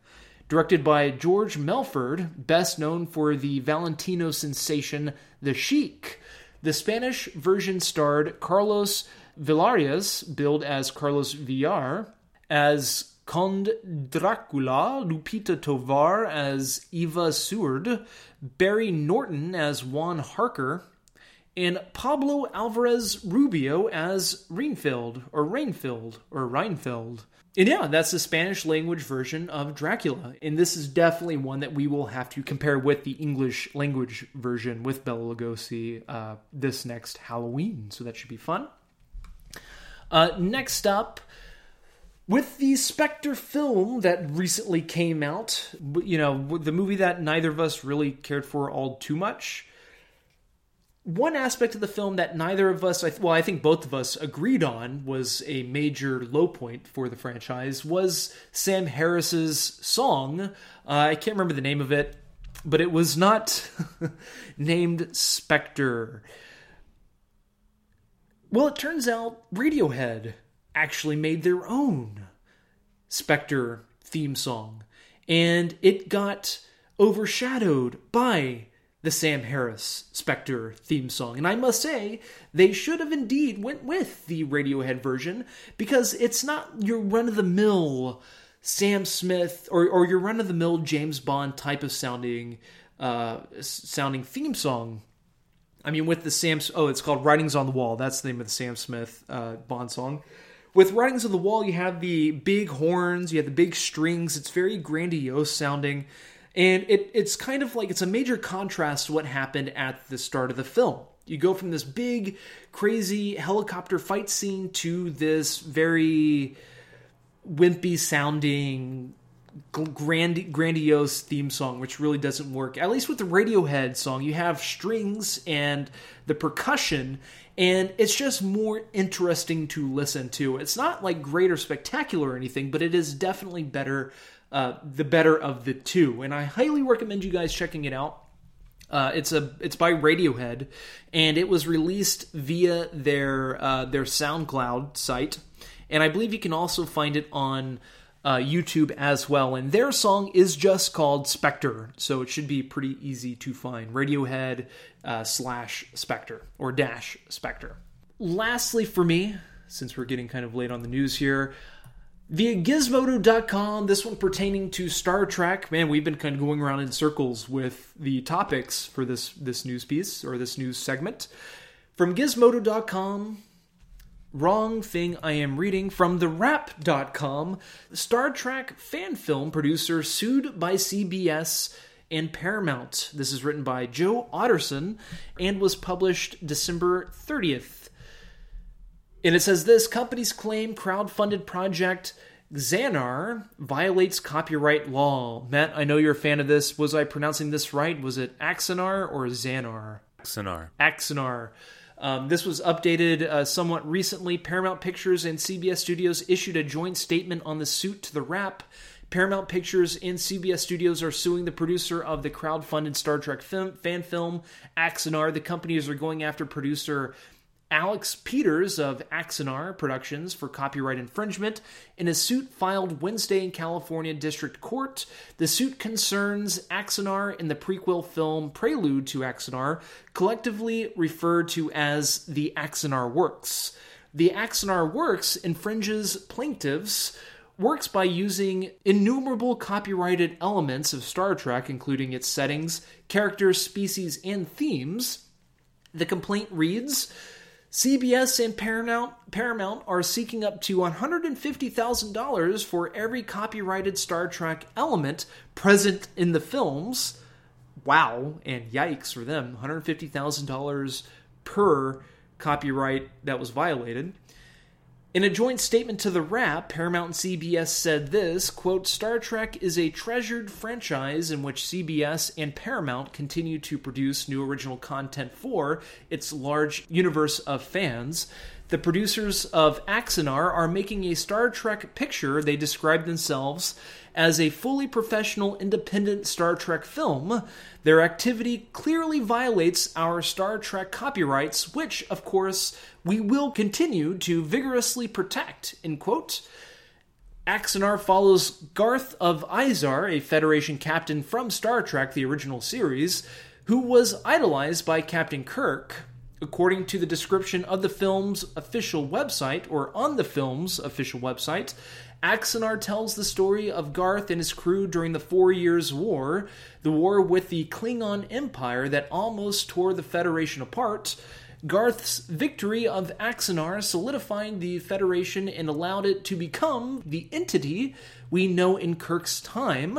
Directed by George Melford, best known for the Valentino sensation The Sheik. The Spanish version starred Carlos Villarias, billed as Carlos Villar, as Conde Dracula, Lupita Tovar as Eva Seward, Barry Norton as Juan Harker, and Pablo Alvarez Rubio as Reinfeld, or Rainfield, or Reinfeld. And yeah, that's the Spanish language version of Dracula. And this is definitely one that we will have to compare with the English language version with Bela Lugosi uh, this next Halloween. So that should be fun. Uh, next up, with the Spectre film that recently came out, you know, the movie that neither of us really cared for all too much. One aspect of the film that neither of us, well, I think both of us agreed on was a major low point for the franchise was Sam Harris's song. Uh, I can't remember the name of it, but it was not <laughs> named Spectre. Well, it turns out Radiohead actually made their own Spectre theme song, and it got overshadowed by the Sam Harris Spectre theme song. And I must say, they should have indeed went with the Radiohead version because it's not your run of the mill Sam Smith or, or your run of the mill James Bond type of sounding uh, sounding theme song. I mean, with the Sam, oh, it's called Writing's on the Wall. That's the name of the Sam Smith uh, Bond song. With Writing's on the Wall, you have the big horns, you have the big strings. It's very grandiose sounding. And it, it's kind of like it's a major contrast to what happened at the start of the film. You go from this big, crazy helicopter fight scene to this very wimpy sounding, grand, grandiose theme song, which really doesn't work. At least with the Radiohead song, you have strings and the percussion, and it's just more interesting to listen to. It's not like great or spectacular or anything, but it is definitely better uh, the better of the two. And I highly recommend you guys checking it out. Uh, it's a it's by Radiohead, and it was released via their uh, their SoundCloud site, and I believe you can also find it on uh, YouTube as well. And their song is just called Spectre, so it should be pretty easy to find. Radiohead uh, slash Spectre or dash Spectre. Lastly, for me, since we're getting kind of late on the news here, via gizmodo.com this one pertaining to star trek man we've been kind of going around in circles with the topics for this this news piece or this news segment from gizmodo.com wrong thing i am reading from thewrap.com star trek fan film producer sued by cbs and paramount this is written by joe otterson and was published december 30th and it says this companies claim crowd-funded project Xanar violates copyright law. Matt, I know you're a fan of this. Was I pronouncing this right? Was it Axanar or Xanar? Axanar. Axanar. Um, this was updated uh, somewhat recently. Paramount Pictures and CBS Studios issued a joint statement on the suit to the Wrap. Paramount Pictures and CBS Studios are suing the producer of the crowd-funded Star Trek film, fan film Axanar. The companies are going after producer Alec Peters of Axanar Productions for copyright infringement in a suit filed Wednesday in California District Court. The suit concerns Axanar in the prequel film Prelude to Axanar, collectively referred to as the Axanar Works. The Axanar Works infringes plaintiffs' works by using innumerable copyrighted elements of Star Trek, including its settings, characters, species, and themes. The complaint reads CBS and Paramount, Paramount are seeking up to $150,000 for every copyrighted Star Trek element present in the films. Wow, and yikes for them. $150,000 per copyright that was violated. In a joint statement to the Wrap, Paramount and CBS said this, quote, Star Trek is a treasured franchise in which CBS and Paramount continue to produce new original content for its large universe of fans. The producers of Axanar are making a Star Trek picture they describe themselves as a fully professional independent Star Trek film. Their activity clearly violates our Star Trek copyrights, which, of course, we will continue to vigorously protect. End quote. Axanar follows Garth of Izar, a Federation captain from Star Trek, the original series, who was idolized by Captain Kirk. According to the description of the film's official website, or on the film's official website, Axanar tells the story of Garth and his crew during the Four Years' War, the war with the Klingon Empire that almost tore the Federation apart. Garth's victory of Axanar solidifying the Federation and allowed it to become the entity we know in Kirk's time.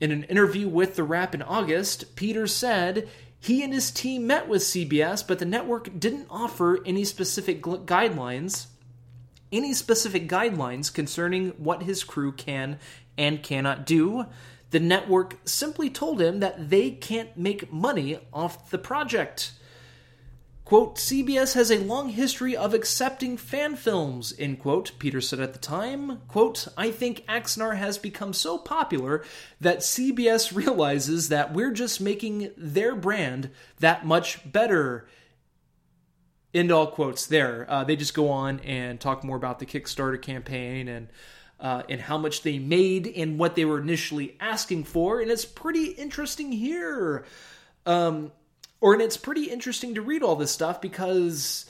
In an interview with The Wrap in August, Peter said he and his team met with CBS, but the network didn't offer any specific guidelines, any specific guidelines concerning what his crew can and cannot do. The network simply told him that they can't make money off the project. Quote, CBS has a long history of accepting fan films, end quote, Peter said at the time. Quote, I think Axanar has become so popular that CBS realizes that we're just making their brand that much better. End all quotes there. Uh, they just go on and talk more about the Kickstarter campaign and uh, and how much they made and what they were initially asking for, and it's pretty interesting here. Um, or and it's pretty interesting to read all this stuff because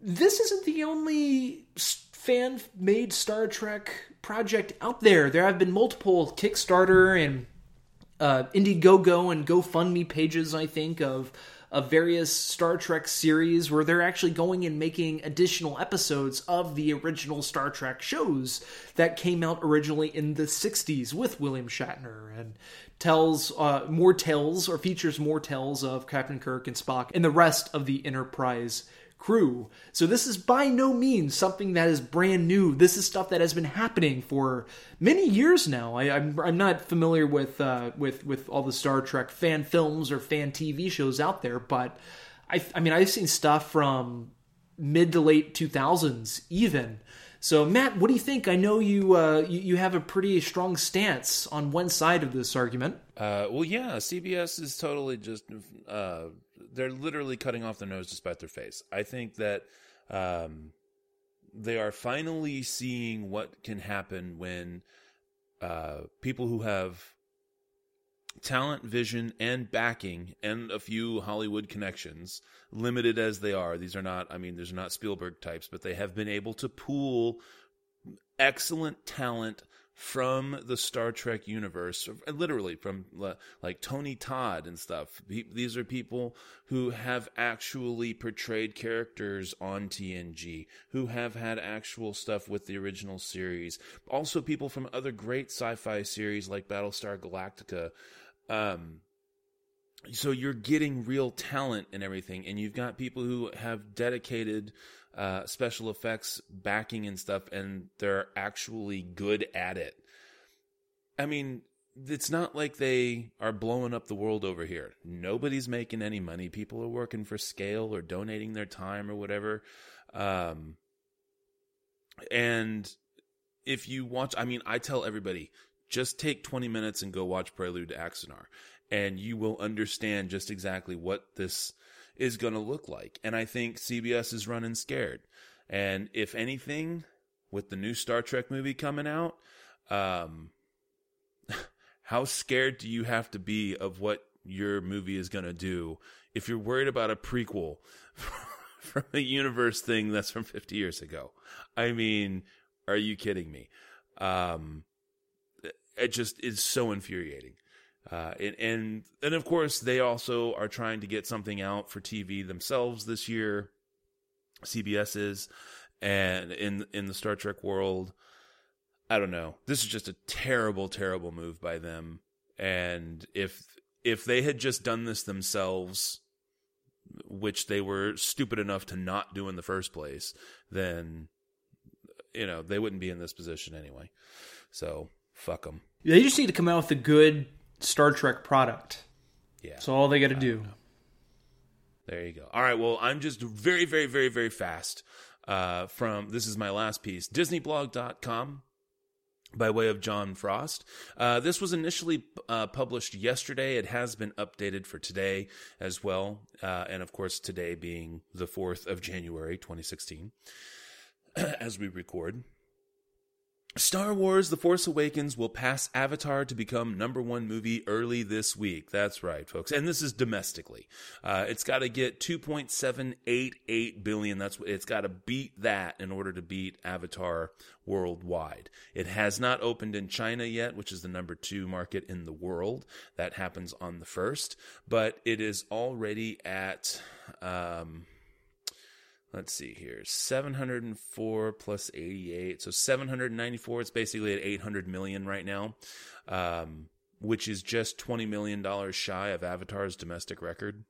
this isn't the only fan made Star Trek project out there. There have been multiple Kickstarter and uh, Indiegogo and GoFundMe pages, I think, of of various Star Trek series where they're actually going and making additional episodes of the original Star Trek shows that came out originally in the 60s with William Shatner and tells uh, more tales or features more tales of Captain Kirk and Spock and the rest of the Enterprise crew. So this is by no means something that is brand new. This is stuff that has been happening for many years now. I, am I'm, I'm not familiar with uh, with with all the Star Trek fan films or fan TV shows out there, but I I mean I've seen stuff from mid to late 2000s even so, Matt, what do you think? I know you uh, you, you, have a pretty strong stance on one side of this argument. Uh, well, yeah, CBS is totally just uh, they're literally cutting off their nose to spite their face. I think that um, they are finally seeing what can happen when uh, people who have talent, vision, and backing, and a few Hollywood connections, limited as they are. These are not, I mean, these are not Spielberg types, but they have been able to pool excellent talent from the Star Trek universe, literally from like Tony Todd and stuff. These are people who have actually portrayed characters on TNG, who have had actual stuff with the original series. Also, people from other great sci fi series like Battlestar Galactica. Um, so you're getting real talent and everything, and you've got people who have dedicated uh, special effects backing and stuff, and they're actually good at it. I mean, it's not like they are blowing up the world over here. Nobody's making any money. People are working for scale or donating their time or whatever. Um, and if you watch, I mean, I tell everybody just take 20 minutes and go watch Prelude to Axanar, and you will understand just exactly what this is going to look like. And I think CBS is running scared. And if anything, with the new Star Trek movie coming out, um, <laughs> how scared do you have to be of what your movie is going to do if you're worried about a prequel <laughs> from a universe thing that's from 50 years ago? I mean, are you kidding me? Um, it just is so infuriating. Uh, and, and and of course they also are trying to get something out for TV themselves this year. CBS is, and in in the Star Trek world, I don't know. This is just a terrible, terrible move by them. And if if they had just done this themselves, which they were stupid enough to not do in the first place, then you know they wouldn't be in this position anyway. So fuck them. They just need to come out with a good Star Trek product. Yeah. That's all they got to do. There you go. All right. Well, I'm just very, very, very, very fast. Uh, from this is my last piece. DisneyBlog.com by way of John Frost. Uh, this was initially uh, published yesterday. It has been updated for today as well. Uh, and of course, today being the 4th of January, 2016, <clears throat> as we record. Star Wars The Force Awakens will pass Avatar to become number one movie early this week. That's right, folks. And this is domestically. Uh, it's got to get 2.788 billion. That's what it's got to beat that in order to beat Avatar worldwide. It has not opened in China yet, which is the number two market in the world. That happens on the first, but it is already at, um, let's see here 704 plus 88 so 794 it's basically at 800 million right now um, which is just 20 million dollars shy of avatar's domestic record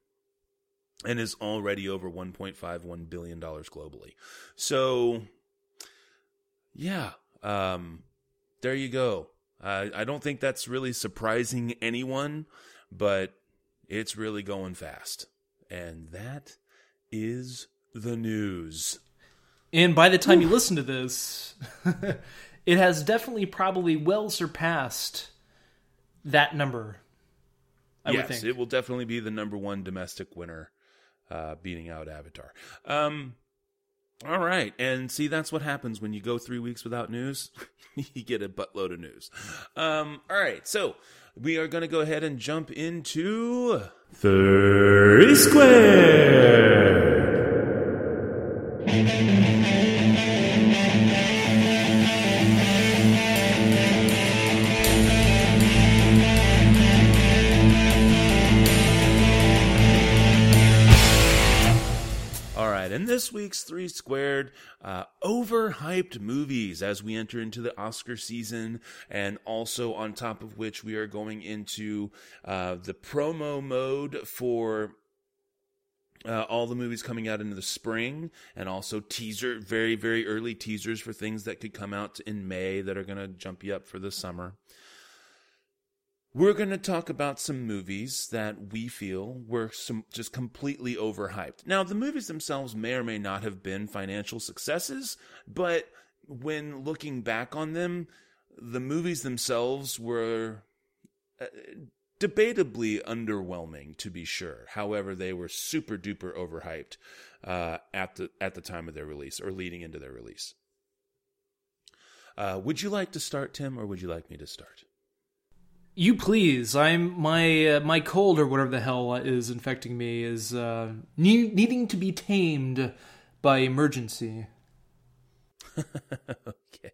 and is already over 1.51 billion dollars globally. So yeah um, there you go. Uh, i don't think that's really surprising anyone but it's really going fast. And that is the news. And by the time you listen to this, <laughs> it has definitely probably well surpassed that number. I yes, it will definitely be the number one domestic winner, uh, beating out Avatar. Um, all right, and see that's what happens when you go three weeks without news. <laughs> you get a buttload of news. Um, all right, so we are going to go ahead and jump into Three Squared. In this week's Three Squared, uh, overhyped movies as we enter into the Oscar season, and also on top of which we are going into uh, the promo mode for uh, all the movies coming out into the spring and also teaser very very early teasers for things that could come out in may that are going to jump you up for the summer we're going to talk about some movies that we feel were some just completely overhyped now the movies themselves may or may not have been financial successes but when looking back on them the movies themselves were uh, debatably underwhelming to be sure. However, they were super duper overhyped uh, at the at the time of their release or leading into their release. Uh, would you like to start, Tim, or would you like me to start? You please. I'm my uh, my cold or whatever the hell is infecting me is uh, ne- needing to be tamed by emergency. <laughs> okay.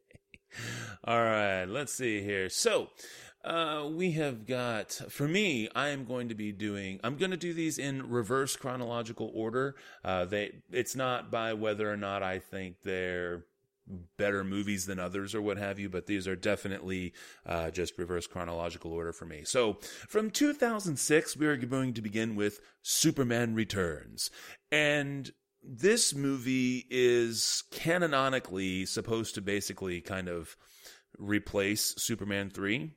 All right. Let's see here. So, uh, we have got, for me, I am going to be doing, I'm going to do these in reverse chronological order. Uh, they, it's not by whether or not I think they're better movies than others or what have you, but these are definitely uh, just reverse chronological order for me. So from 2006, we are going to begin with Superman Returns. And this movie is canonically supposed to basically kind of replace Superman 3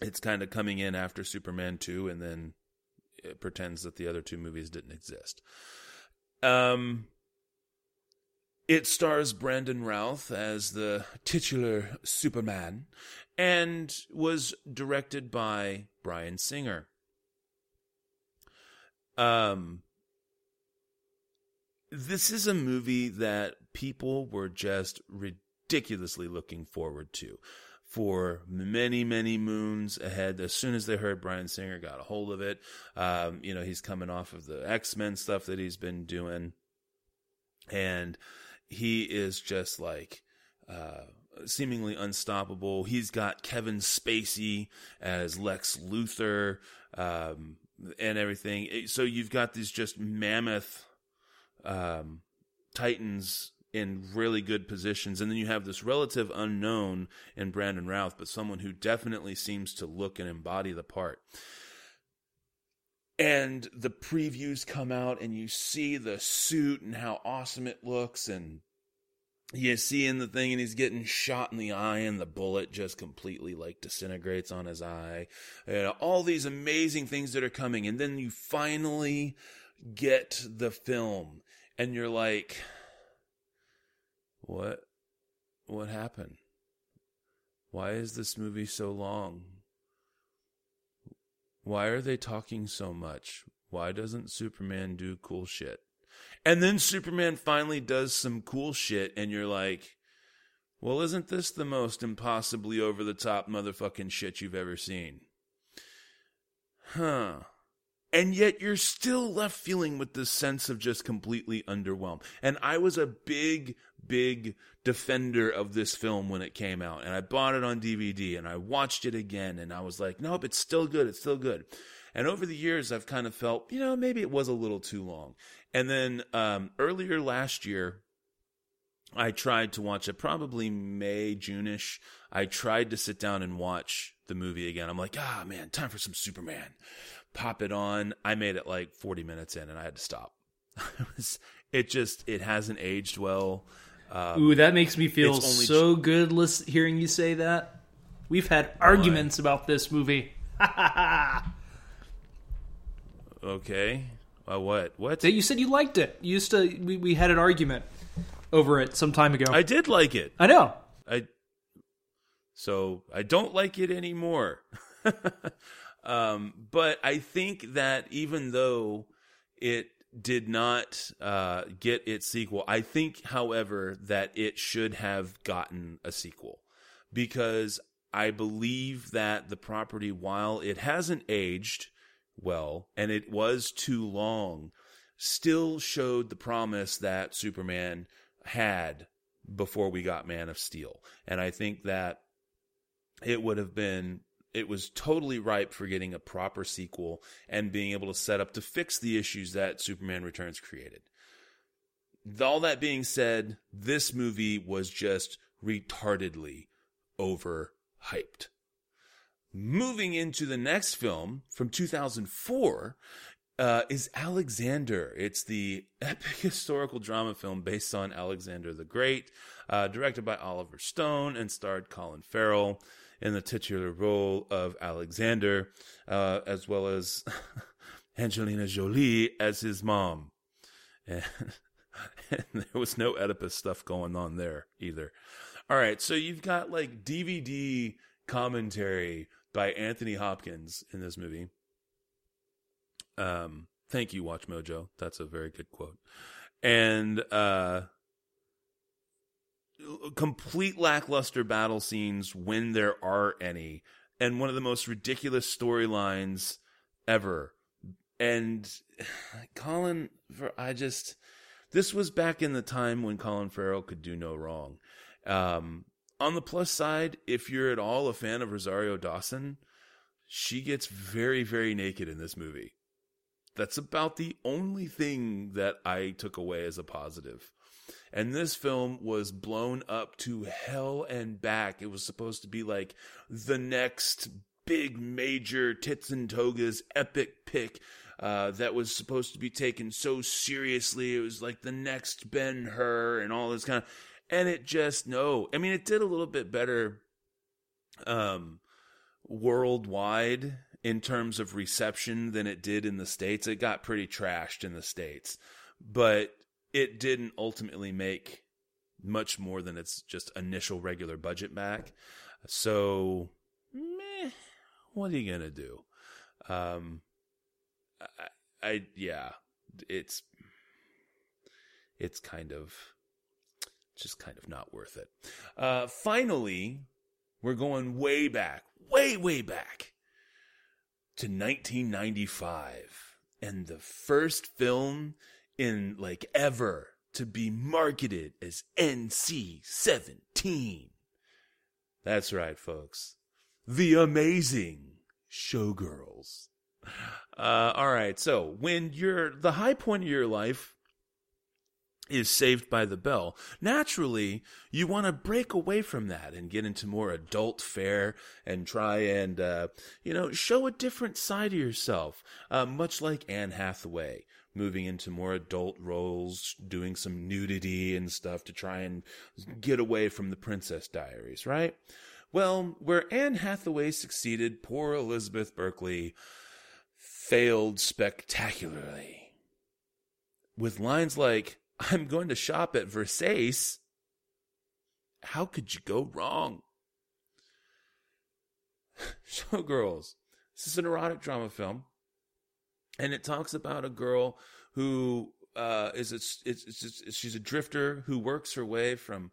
it's kind of coming in after Superman 2 and then it pretends that the other two movies didn't exist. Um it stars Brandon Routh as the titular Superman and was directed by Bryan Singer. Um this is a movie that people were just ridiculously looking forward to for many, many moons ahead. As soon as they heard Bryan Singer got a hold of it, um, you know, he's coming off of the X Men stuff that he's been doing. And he is just like, uh, seemingly unstoppable. He's got Kevin Spacey as Lex Luthor, um, and everything. So you've got these just mammoth, um, titans in really good positions. And then you have this relative unknown in Brandon Routh, but someone who definitely seems to look and embody the part. And the previews come out, and you see the suit and how awesome it looks. And you see in the thing, and he's getting shot in the eye, and the bullet just completely like disintegrates on his eye. And all these amazing things that are coming. And then you finally get the film, and you're like, what what happened? Why is this movie so long? Why are they talking so much? Why doesn't Superman do cool shit? And then Superman finally does some cool shit and you're like Well, isn't this the most impossibly over the top motherfucking shit you've ever seen? Huh. And yet you're still left feeling with this sense of just completely underwhelmed. And I was a big, big defender of this film when it came out. And I bought it on DVD and I watched it again and I was like, nope, it's still good. It's still good. And over the years, I've kind of felt, you know, maybe it was a little too long. And then um, earlier last year, I tried to watch it probably May, June-ish. I tried to sit down and watch the movie again. I'm like, ah, man, time for some Superman. Pop it on. I made it like 40 minutes in and I had to stop. <laughs> it, just, it hasn't aged well. Um, Ooh, that makes me feel so ch- good listen, hearing you say that. We've had arguments about this movie. <laughs> okay. Uh, what? What? You said you liked it. You used to. We, we had an argument over it some time ago. I did like it. I know. I so I don't like it anymore. <laughs> um, but I think that even though it did not uh, get its sequel, I think, however, that it should have gotten a sequel because I believe that the property, while it hasn't aged well and it was too long, still showed the promise that Superman had before we got Man of Steel. And I think that it would have been it was totally ripe for getting a proper sequel and being able to set up to fix the issues that Superman Returns created. All that being said, this movie was just retardedly overhyped. Moving into the next film from 2004, uh, is Alexander. It's the <laughs> epic historical drama film based on Alexander the Great, uh, directed by Oliver Stone and starred Colin Farrell in the titular role of Alexander, uh, as well as <laughs> Angelina Jolie as his mom. And, <laughs> and there was no Oedipus stuff going on there either. All right, so you've got like DVD commentary by Anthony Hopkins in this movie. Um, thank you, WatchMojo. That's a very good quote. And uh, complete lackluster battle scenes when there are any, and one of the most ridiculous storylines ever. And <sighs> Colin, I just this was back in the time when Colin Farrell could do no wrong. Um, on the plus side, if you're at all a fan of Rosario Dawson, she gets very, very naked in this movie. That's about the only thing that I took away as a positive. And this film was blown up to hell and back. It was supposed to be like the next big major tits and togas epic pick uh, that was supposed to be taken so seriously. It was like the next Ben Hur and all this kind of, and it just no. I mean, it did a little bit better, um, worldwide in terms of reception than it did in the States. It got pretty trashed in the States, but it didn't ultimately make much more than its just initial regular budget back. So, meh, what are you to do? Um, I, I, yeah, it's, it's kind of, just kind of not worth it. Uh, finally, we're going way back, way, way back to 1995 and the first film in like ever to be marketed as NC 17. That's right, folks. The amazing showgirls. Uh, all right. So when you're the high point of your life is saved by the bell. Naturally, you want to break away from that and get into more adult fare and try and, uh, you know, show a different side of yourself, uh, much like Anne Hathaway. Moving into more adult roles, doing some nudity and stuff to try and get away from the Princess Diaries, right? Well, where Anne Hathaway succeeded, poor Elizabeth Berkley failed spectacularly. With lines like, I'm going to shop at Versace. How could you go wrong? <laughs> Showgirls. This is an erotic drama film, and it talks about a girl who uh, is a, it's, it's, it's, she's a drifter who works her way from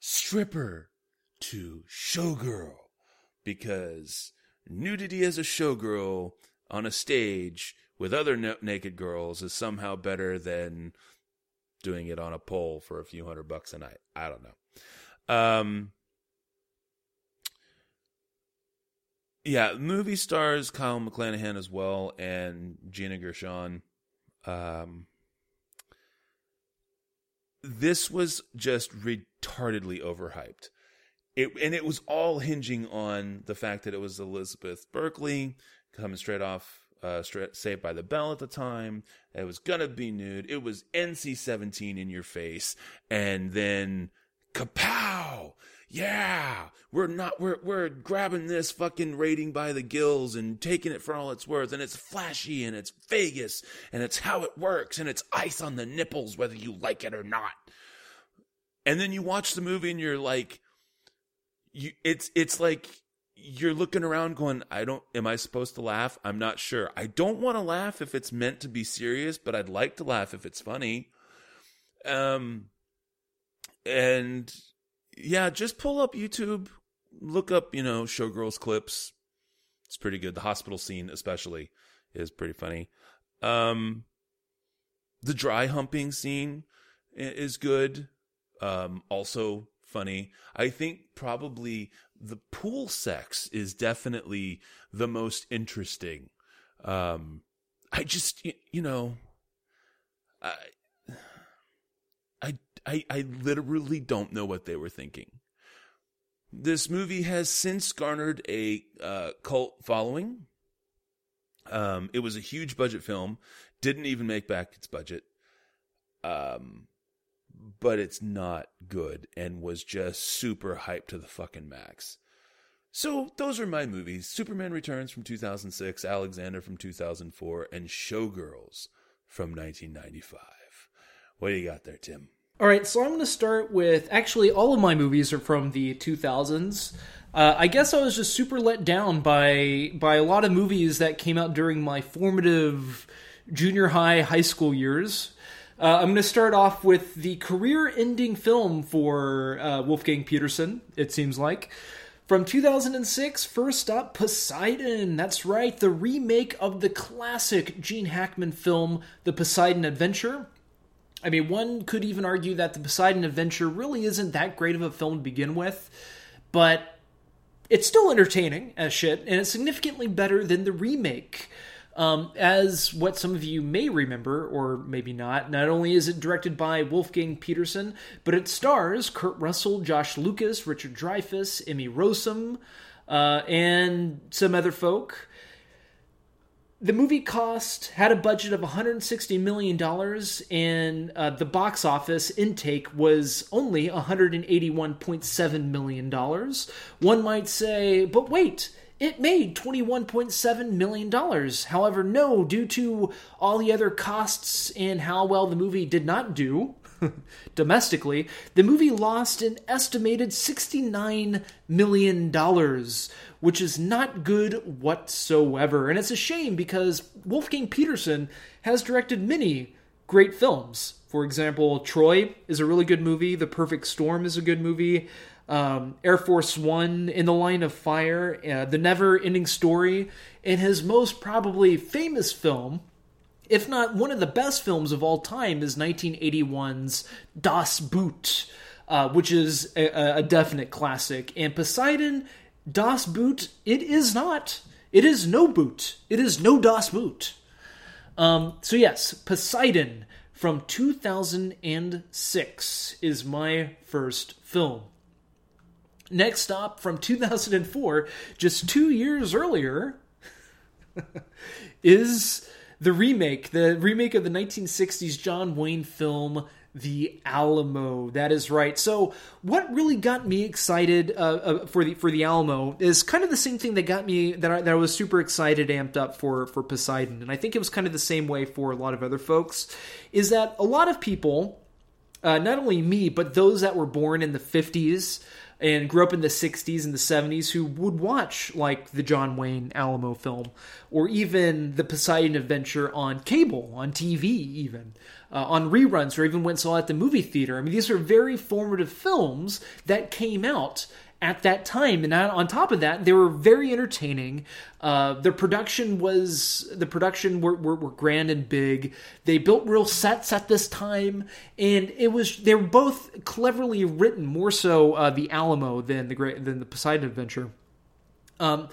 stripper to showgirl because nudity as a showgirl on a stage with other no- naked girls is somehow better than doing it on a pole for a few hundred bucks a night. I don't know. Um, yeah, movie stars Kyle MacLachlan as well and Gina Gershon. Um, this was just retardedly overhyped. It and it was all hinging on the fact that it was Elizabeth Berkley coming straight off uh, straight, Saved by the Bell at the time. It was gonna be nude. It was NC seventeen in your face, and then kapow! Yeah, we're not we're we're grabbing this fucking rating by the gills and taking it for all it's worth, and it's flashy and it's Vegas and it's how it works and it's ice on the nipples whether you like it or not. And then you watch the movie and you're like, you it's it's like you're looking around going, I don't, am I supposed to laugh? I'm not sure. I don't want to laugh if it's meant to be serious, but I'd like to laugh if it's funny. Um, and yeah, just pull up YouTube, look up, you know, Showgirls clips. It's pretty good. The hospital scene, especially, is pretty funny. Um, the dry humping scene is good. Um, also funny. I think probably the pool sex is definitely the most interesting. Um, I just, you know, I, I, I, literally don't know what they were thinking. This movie has since garnered a uh, cult following. Um, it was a huge budget film, didn't even make back its budget. Um, but it's not good and was just super hyped to the fucking max. So those are my movies Superman Returns from 2006, Alexander from 2004, and Showgirls from 1995. What do you got there, Tim? All right, so I'm going to start with actually all of my movies are from the 2000s. Uh, I guess I was just super let down by by a lot of movies that came out during my formative junior high, high school years. Uh, I'm going to start off with the career-ending film for uh, Wolfgang Petersen. It seems like. From 2006, first up, Poseidon. That's right, the remake of the classic Gene Hackman film, The Poseidon Adventure. I mean, one could even argue that The Poseidon Adventure really isn't that great of a film to begin with, but it's still entertaining as shit, and it's significantly better than the remake. Um, as what some of you may remember, or maybe not, not only is it directed by Wolfgang Petersen, but it stars Kurt Russell, Josh Lucas, Richard Dreyfuss, Emmy Rossum, uh, and some other folk. The movie cost had a budget of 160 million dollars, and uh, the box office intake was only 181.7 million dollars. One might say, but wait it made $21.7 million. However, no, due to all the other costs and how well the movie did not do <laughs> domestically, the movie lost an estimated $69 million, which is not good whatsoever. And it's a shame because Wolfgang Petersen has directed many great films. For example, Troy is a really good movie, The Perfect Storm is a good movie um, Air Force One, In the Line of Fire, uh, The Never Ending Story, and his most probably famous film, if not one of the best films of all time, is 1981's Das Boot, uh, which is a, a definite classic. And Poseidon, Das Boot, it is not. It is no boot. It is no Das Boot. Um, so, yes, Poseidon from 2006 is my first film. Next stop from 2004, just two years earlier, <laughs> is the remake, the remake of the 1960s John Wayne film the Alamo. That is right. So, what really got me excited uh, uh, for the for the Alamo is kind of the same thing that got me that I, that I was super excited, amped up for for Poseidon, and I think it was kind of the same way for a lot of other folks. Is that a lot of people, uh, not only me, but those that were born in the 50s and grew up in the 60s and the 70s who would watch like the John Wayne Alamo film or even the Poseidon Adventure on cable, on TV, even. Uh, on reruns, or even went saw at the movie theater. I mean, these are very formative films that came out at that time. And on top of that, they were very entertaining. Uh, the production was the production were, were, were, grand and big. They built real sets at this time, and it was they were both cleverly written. More so uh, the Alamo than the great than the Poseidon Adventure. Um,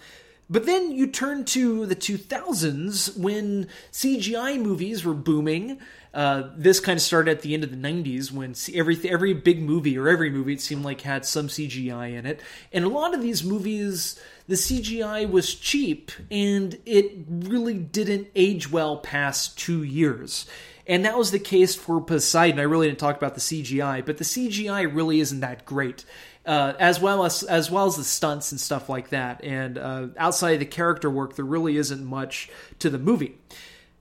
but then you turn to the 2000s when CGI movies were booming. Uh, this kind of started at the end of the 90s when every every big movie or every movie it seemed like had some CGI in it, and a lot of these movies the CGI was cheap and it really didn't age well past two years. And that was the case for Poseidon. I really didn't talk about the CGI, but the CGI really isn't that great. Uh, as well as as well as the stunts and stuff like that. And uh, outside of the character work, there really isn't much to the movie.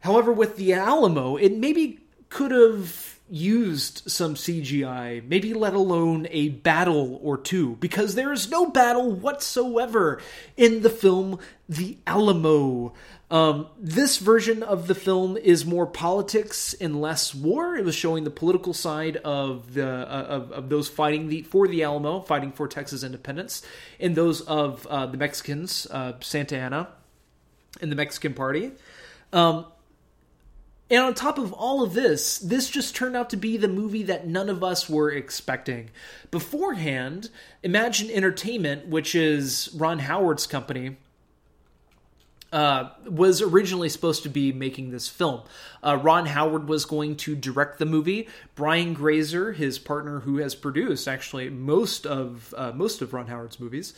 However, with the Alamo, it maybe could have used some CGI, maybe let alone a battle or two, because there is no battle whatsoever in the film The Alamo. Um, this version of the film is more politics and less war. It was showing the political side of the uh, of, of those fighting the for the Alamo, fighting for Texas independence, and those of uh, the Mexicans, uh, Santa Anna, and the Mexican Party. Um, and on top of all of this, this just turned out to be the movie that none of us were expecting. Beforehand, Imagine Entertainment, which is Ron Howard's company, uh, was originally supposed to be making this film. Uh, Ron Howard was going to direct the movie. Brian Grazer, his partner, who has produced actually most of uh, most of Ron Howard's movies,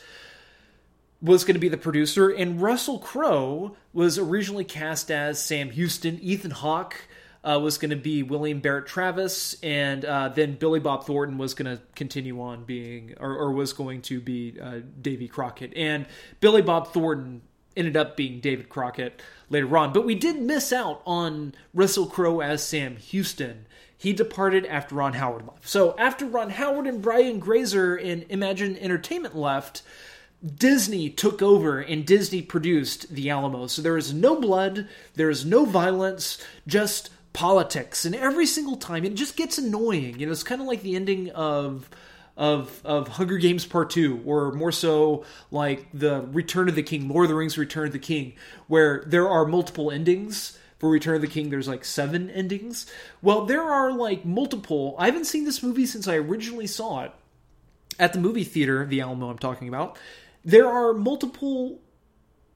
was going to be the producer, and Russell Crowe was originally cast as Sam Houston. Ethan Hawke uh, was going to be William Barrett Travis, and uh, then Billy Bob Thornton was going to continue on being, or, or was going to be uh, Davy Crockett. And Billy Bob Thornton ended up being David Crockett later on. But we did miss out on Russell Crowe as Sam Houston. He departed after Ron Howard left. So after Ron Howard and Brian Grazer and Imagine Entertainment left, Disney took over and Disney produced The Alamo. So there is no blood, there is no violence, just politics. And every single time it just gets annoying. You know, it's kind of like the ending of of of Hunger Games Part 2 or more so like the Return of the King, Lord of the Rings Return of the King, where there are multiple endings. For Return of the King, there's like seven endings. Well, there are like multiple. I haven't seen this movie since I originally saw it at the movie theater, the Alamo I'm talking about there are multiple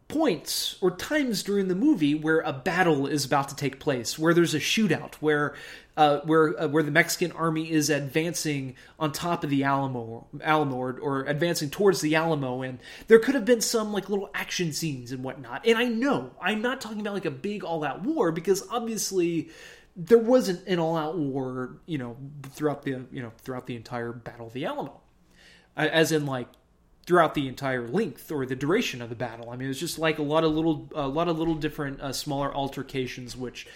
points or times during the movie where a battle is about to take place, where there's a shootout, where uh, where uh, where the Mexican army is advancing on top of the Alamo, Alamo, or, or, advancing towards the Alamo, and there could have been some like little action scenes and whatnot. And I know I'm not talking about like a big all-out war because obviously there wasn't an all-out war, you know, throughout the you know throughout the entire Battle of the Alamo, as in like throughout the entire length or the duration of the battle. I mean, it was just like a lot of little, a lot of little different uh, smaller altercations, which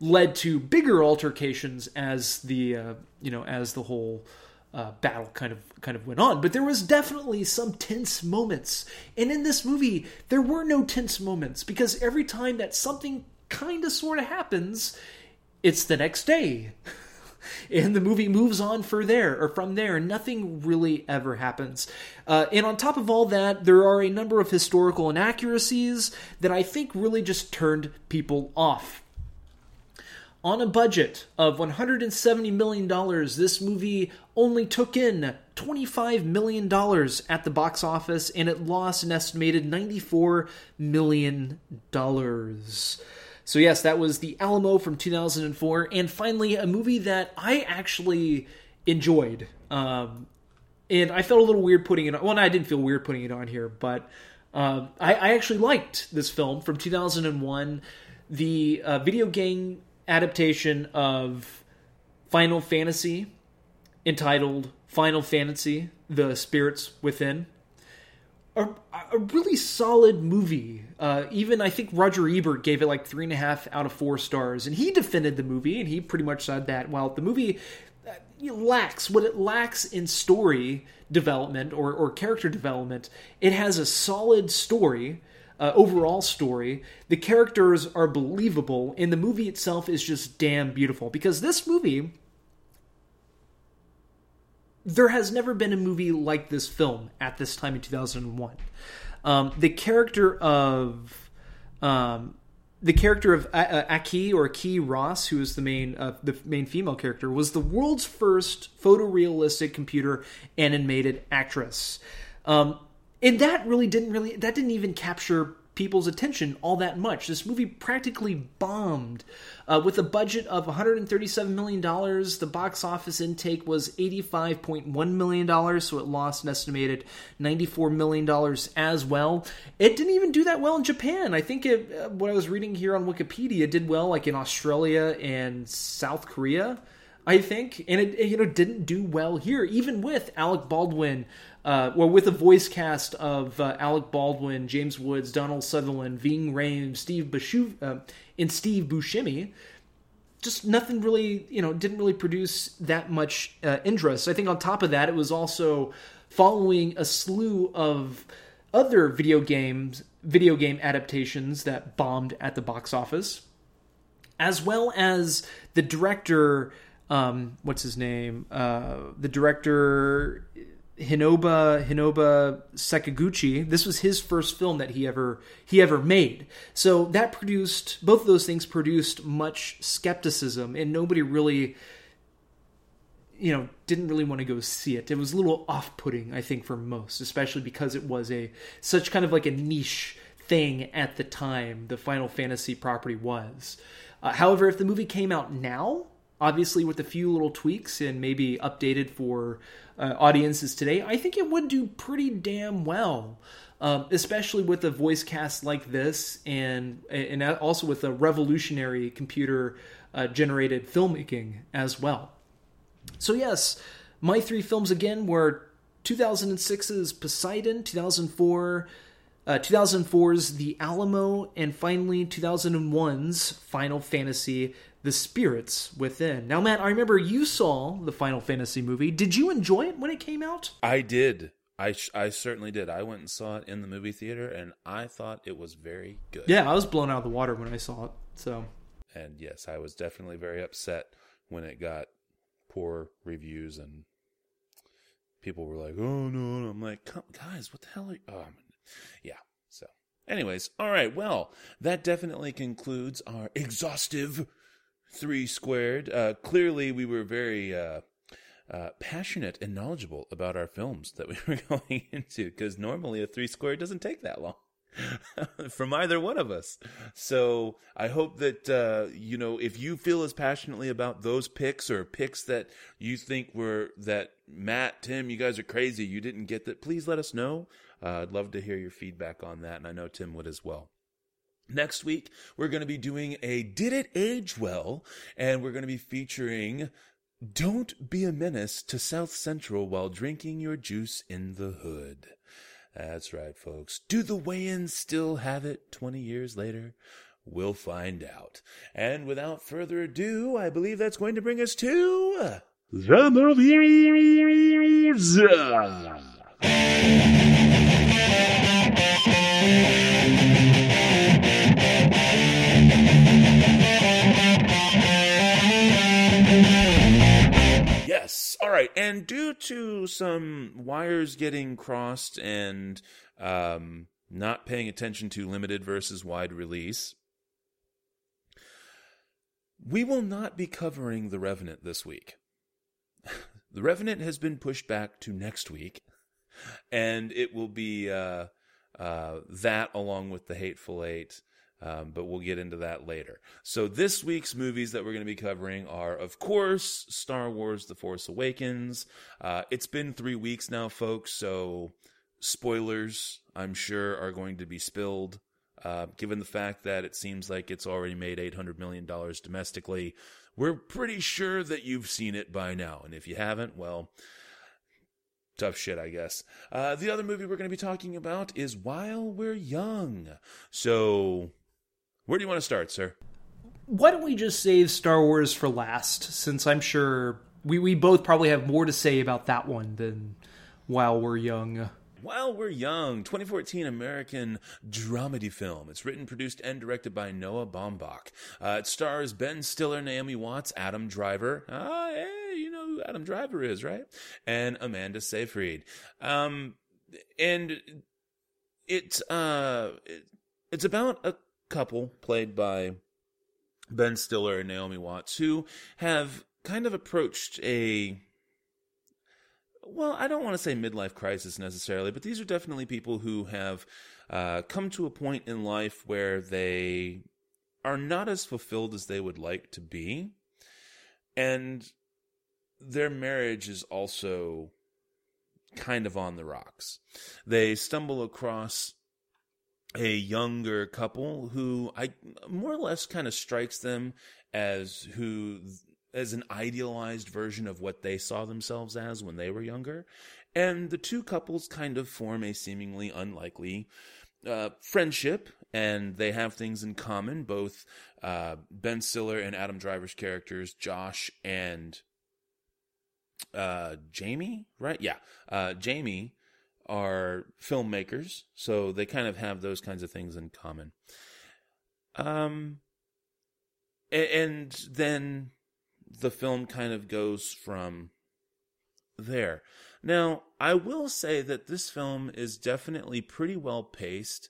led to bigger altercations as the uh, you know as the whole uh, battle kind of kind of went on. But there was definitely some tense moments, and in this movie there were no tense moments because every time that something kind of sort of happens, it's the next day. <laughs> and the movie moves on for there or from there and nothing really ever happens uh, and on top of all that there are a number of historical inaccuracies that i think really just turned people off on a budget of $170 million, this movie only took in $25 million at the box office and it lost an estimated $94 million. So yes, that was The Alamo from 2004, and finally a movie that I actually enjoyed. Um, and I felt a little weird putting it on. Well, I didn't feel weird putting it on here, but um, I, I, actually liked this film from 2001, the uh, video game adaptation of Final Fantasy, entitled Final Fantasy: The Spirits Within a, a really solid movie. Uh, even I think Roger Ebert gave it like three and a half out of four stars, and he defended the movie, and he pretty much said that while the movie lacks what it lacks in story development or, or character development. It has a solid story, uh, overall story. The characters are believable, and the movie itself is just damn beautiful. Because this movie, there has never been a movie like this film at this time in 2001. Um, the character of um, the character of Aki or Key Ross, who is the main uh, the main female character, was the world's first photorealistic computer animated actress. Um, and that really didn't really that didn't even capture people's attention all that much. This movie practically bombed. Uh, with a budget of $137 million, the box office intake was $85.1 million, so it lost an estimated $94 million as well. It didn't even do that well in Japan. I think it, uh, what I was reading here on Wikipedia did well like in Australia and South Korea. I think, and it, you know didn't do well here, even with Alec Baldwin, uh, with a voice cast of uh, Alec Baldwin, James Woods, Donald Sutherland, Ving Rhames, Steve Bushu, uh, and Steve Buscemi. Just nothing really, you know, didn't really produce that much uh, interest. I think on top of that, it was also following a slew of other video games, video game adaptations that bombed at the box office, as well as the director um, what's his name? Uh, the director Hinoba Hinoba Sakaguchi. This was his first film that he ever he ever made. So that produced both of those things produced much skepticism, and nobody really, you know, didn't really want to go see it. It was a little off putting, I think, for most, especially because it was a such kind of like a niche thing at the time. The Final Fantasy property was. Uh, however, if the movie came out now, obviously with a few little tweaks and maybe updated for uh, audiences today, I think it would do pretty damn well. Um, especially with a voice cast like this, and and also with a revolutionary computer uh, generated filmmaking as well. So yes, my three films again were 2006's Poseidon, 2004. Uh, 2004's The Alamo, and finally 2001's Final Fantasy the spirits within. Now, Matt, I remember you saw the Final Fantasy movie. Did you enjoy it when it came out? I did. I I certainly did. I went and saw it in the movie theater, and I thought it was very good. Yeah, I was blown out of the water when I saw it. So, and yes, I was definitely very upset when it got poor reviews and people were like, "Oh no!" I'm like, Come, "Guys, what the hell are?" You? Oh, yeah. So, anyways, all right. Well, that definitely concludes our exhaustive three squared. Uh, clearly, we were very uh, uh, passionate and knowledgeable about our films that we <laughs> were going into because normally a three squared doesn't take that long. <laughs> from either one of us. So I hope that uh, you know if you feel as passionately about those picks or picks that you think were that Matt, Tim, you guys are crazy, you didn't get that. Please let us know. Uh, I'd love to hear your feedback on that, and I know Tim would as well. Next week, we're going to be doing a Did It Age Well? And we're going to be featuring Don't Be a Menace to South Central while drinking your juice in the hood. That's right, folks. Do the Wayans still have it 20 years later? We'll find out. And without further ado, I believe that's going to bring us to. The movies! Right. And due to some wires getting crossed and um, not paying attention to limited versus wide release, we will not be covering The Revenant this week. <laughs> the Revenant has been pushed back to next week, and it will be uh, uh, that along with The Hateful Eight um, but we'll get into that later. So, this week's movies that we're going to be covering are, of course, Star Wars The Force Awakens. Uh, it's been three weeks now, folks, so spoilers, I'm sure, are going to be spilled. Uh, given the fact that it seems like it's already made $800 million domestically, we're pretty sure that you've seen it by now. And if you haven't, well, tough shit, I guess. Uh, the other movie we're going to be talking about is While We're Young. So where do you want to start, sir? Why don't we just save Star Wars for last, since I'm sure we we both probably have more to say about that one than While We're Young. While We're Young, 2014 American dramedy film. It's written, produced, and directed by Noah Baumbach. Uh, it stars Ben Stiller, Naomi Watts, Adam Driver. Ah, hey, you know who Adam Driver is, right? And Amanda Seyfried. Um, and it's uh, it, it's about a couple played by Ben Stiller and Naomi Watts who have kind of approached a well, I don't want to say midlife crisis necessarily, but these are definitely people who have uh, come to a point in life where they are not as fulfilled as they would like to be. And their marriage is also kind of on the rocks. They stumble across a younger couple who I more or less kind of strikes them as who as an idealized version of what they saw themselves as when they were younger. And the two couples kind of form a seemingly unlikely uh, friendship, and they have things in common. Both uh, Ben Stiller and Adam Driver's characters, Josh and uh, Jamie, right? Yeah, uh, Jamie are filmmakers, so they kind of have those kinds of things in common. Um, and then the film kind of goes from there. Now, I will say that this film is definitely pretty well paced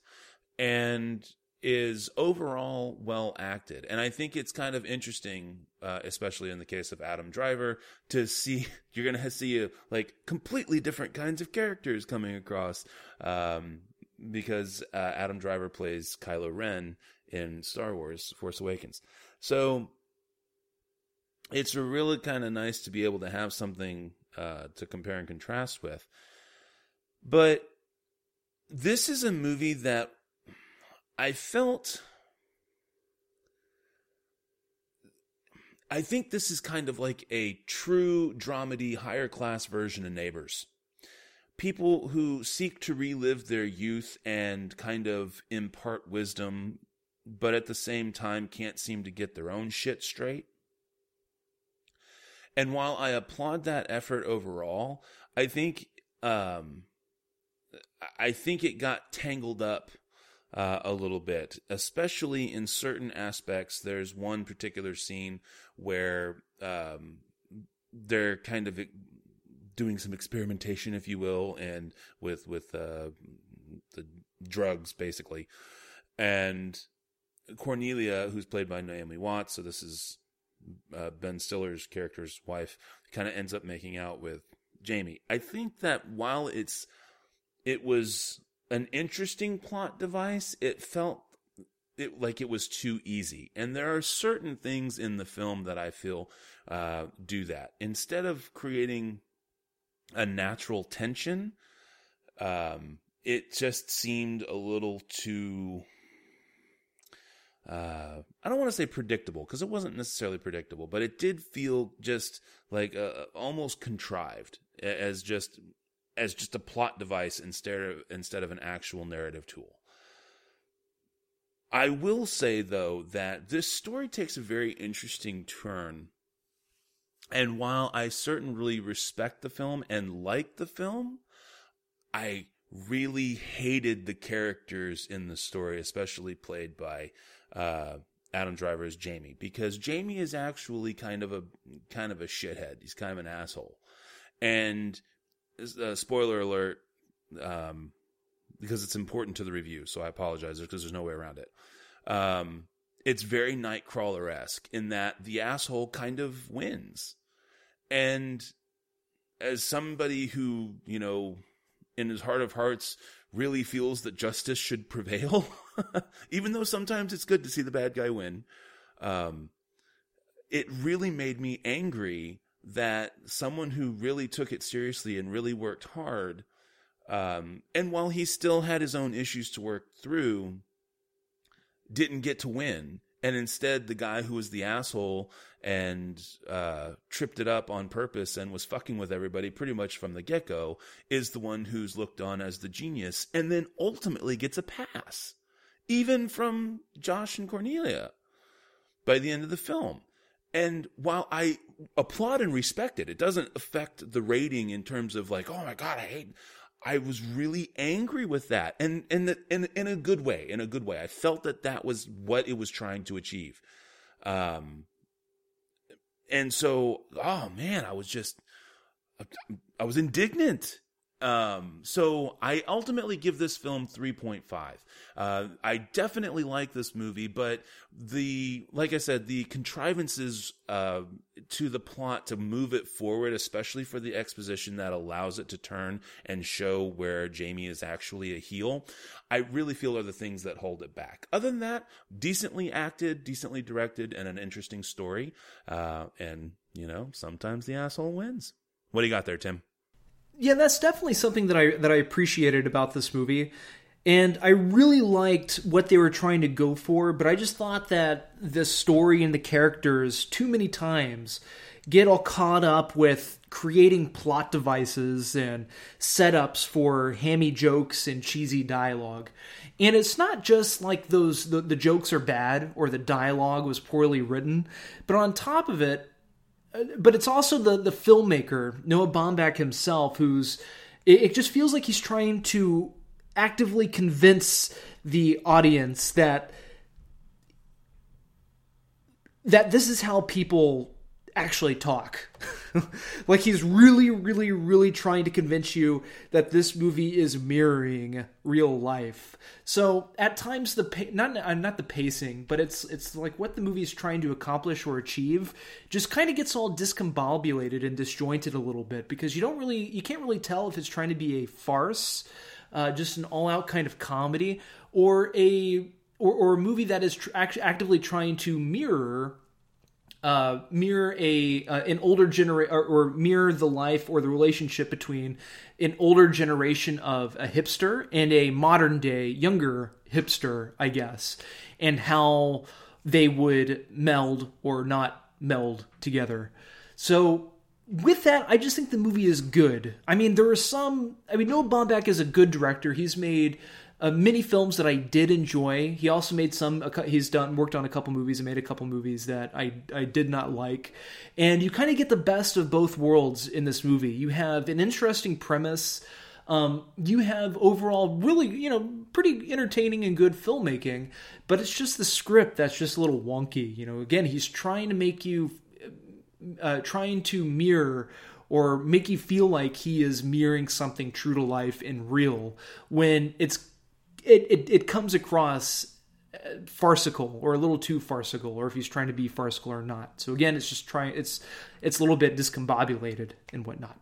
and is overall well acted. And I think it's kind of interesting, uh, especially in the case of Adam Driver, to see <laughs> you're going to see a, like completely different kinds of characters coming across. Um, because uh, Adam Driver plays Kylo Ren in Star Wars Force Awakens. So it's really kind of nice to be able to have something uh, to compare and contrast with. But this is a movie that I felt. I think this is kind of like a true dramedy, higher class version of Neighbors. People who seek to relive their youth and kind of impart wisdom, but at the same time can't seem to get their own shit straight. And while I applaud that effort overall, I think um, I think it got tangled up uh, a little bit, especially in certain aspects. There's one particular scene where um, they're kind of doing some experimentation, if you will, and with with uh, the drugs, basically. And Cornelia, who's played by Naomi Watts, so this is uh, Ben Stiller's character's wife kind of ends up making out with Jamie. I think that while it's it was an interesting plot device, it felt it like it was too easy. And there are certain things in the film that I feel uh, do that. Instead of creating a natural tension, um, it just seemed a little too uh, I don't want to say predictable because it wasn't necessarily predictable, but it did feel just like uh, almost contrived as just as just a plot device instead of instead of an actual narrative tool. I will say though that this story takes a very interesting turn. And while I certainly respect the film and like the film, I really hated the characters in the story, especially played by uh, Adam Driver as Jamie because Jamie is actually kind of a kind of a shithead. He's kind of an asshole, and uh, spoiler alert, um, because it's important to the review, so I apologize because there's no way around it. Um, it's very Nightcrawler esque in that the asshole kind of wins, and as somebody who you know, in his heart of hearts, really feels that justice should prevail. <laughs> even though sometimes it's good to see the bad guy win. Um, it really made me angry that someone who really took it seriously and really worked hard, um, and while he still had his own issues to work through, didn't get to win. And instead, the guy who was the asshole and uh, tripped it up on purpose and was fucking with everybody pretty much from the get go is the one who's looked on as the genius and then ultimately gets a pass even from Josh and Cornelia by the end of the film. And while I applaud and respect it. It doesn't affect the rating in terms of like, oh my god, I hate. I was really angry with that, and in in in a good way. In a good way, I felt that that was what it was trying to achieve. Um, and so, oh man, I was just, I was indignant um, so I ultimately give this film 3.5. Uh, I definitely like this movie, but the, like I said, the contrivances, uh, to the plot to move it forward, especially for the exposition that allows it to turn and show where Jamie is actually a heel, I really feel are the things that hold it back. Other than that, decently acted, decently directed, and an interesting story. Uh, and, you know, sometimes the asshole wins. What do you got there, Tim? Yeah, that's definitely something that I that I appreciated about this movie. And I really liked what they were trying to go for, but I just thought that the story and the characters too many times get all caught up with creating plot devices and setups for hammy jokes and cheesy dialogue. And it's not just like those the, the jokes are bad or the dialogue was poorly written, but on top of it, but it's also the the filmmaker Noah Baumbach himself who's it, it, just feels like he's trying to actively convince the audience that that this is how people actually talk. <laughs> like he's really, really, really trying to convince you that this movie is mirroring real life. So at times the not uh, not the pacing, but it's it's like what the movie is trying to accomplish or achieve just kind of gets all discombobulated and disjointed a little bit because you don't really you can't really tell if it's trying to be a farce, uh, just an all out kind of comedy, or a or, or a movie that is tr- act- actively trying to mirror uh, mirror a uh, an older generation or, or, mirror the life or the relationship between an older generation of a hipster and a modern day younger hipster, I guess, and how they would meld or not meld together. So with that, I just think the movie is good. I mean, there are some. I mean, Noah Baumbach is a good director. He's made uh, many films that I did enjoy. He also made some. He's done worked on a couple movies and made a couple movies that I I did not like. And you kind of get the best of both worlds in this movie. You have an interesting premise. Um, you have overall really you know pretty entertaining and good filmmaking, but it's just the script that's just a little wonky. You know, again, he's trying to make you uh, trying to mirror or make you feel like he is mirroring something true to life and real when it's it, it, it comes across uh, farcical or a little too farcical or if he's trying to be farcical or not. So again it's just trying it's it's a little bit discombobulated and whatnot.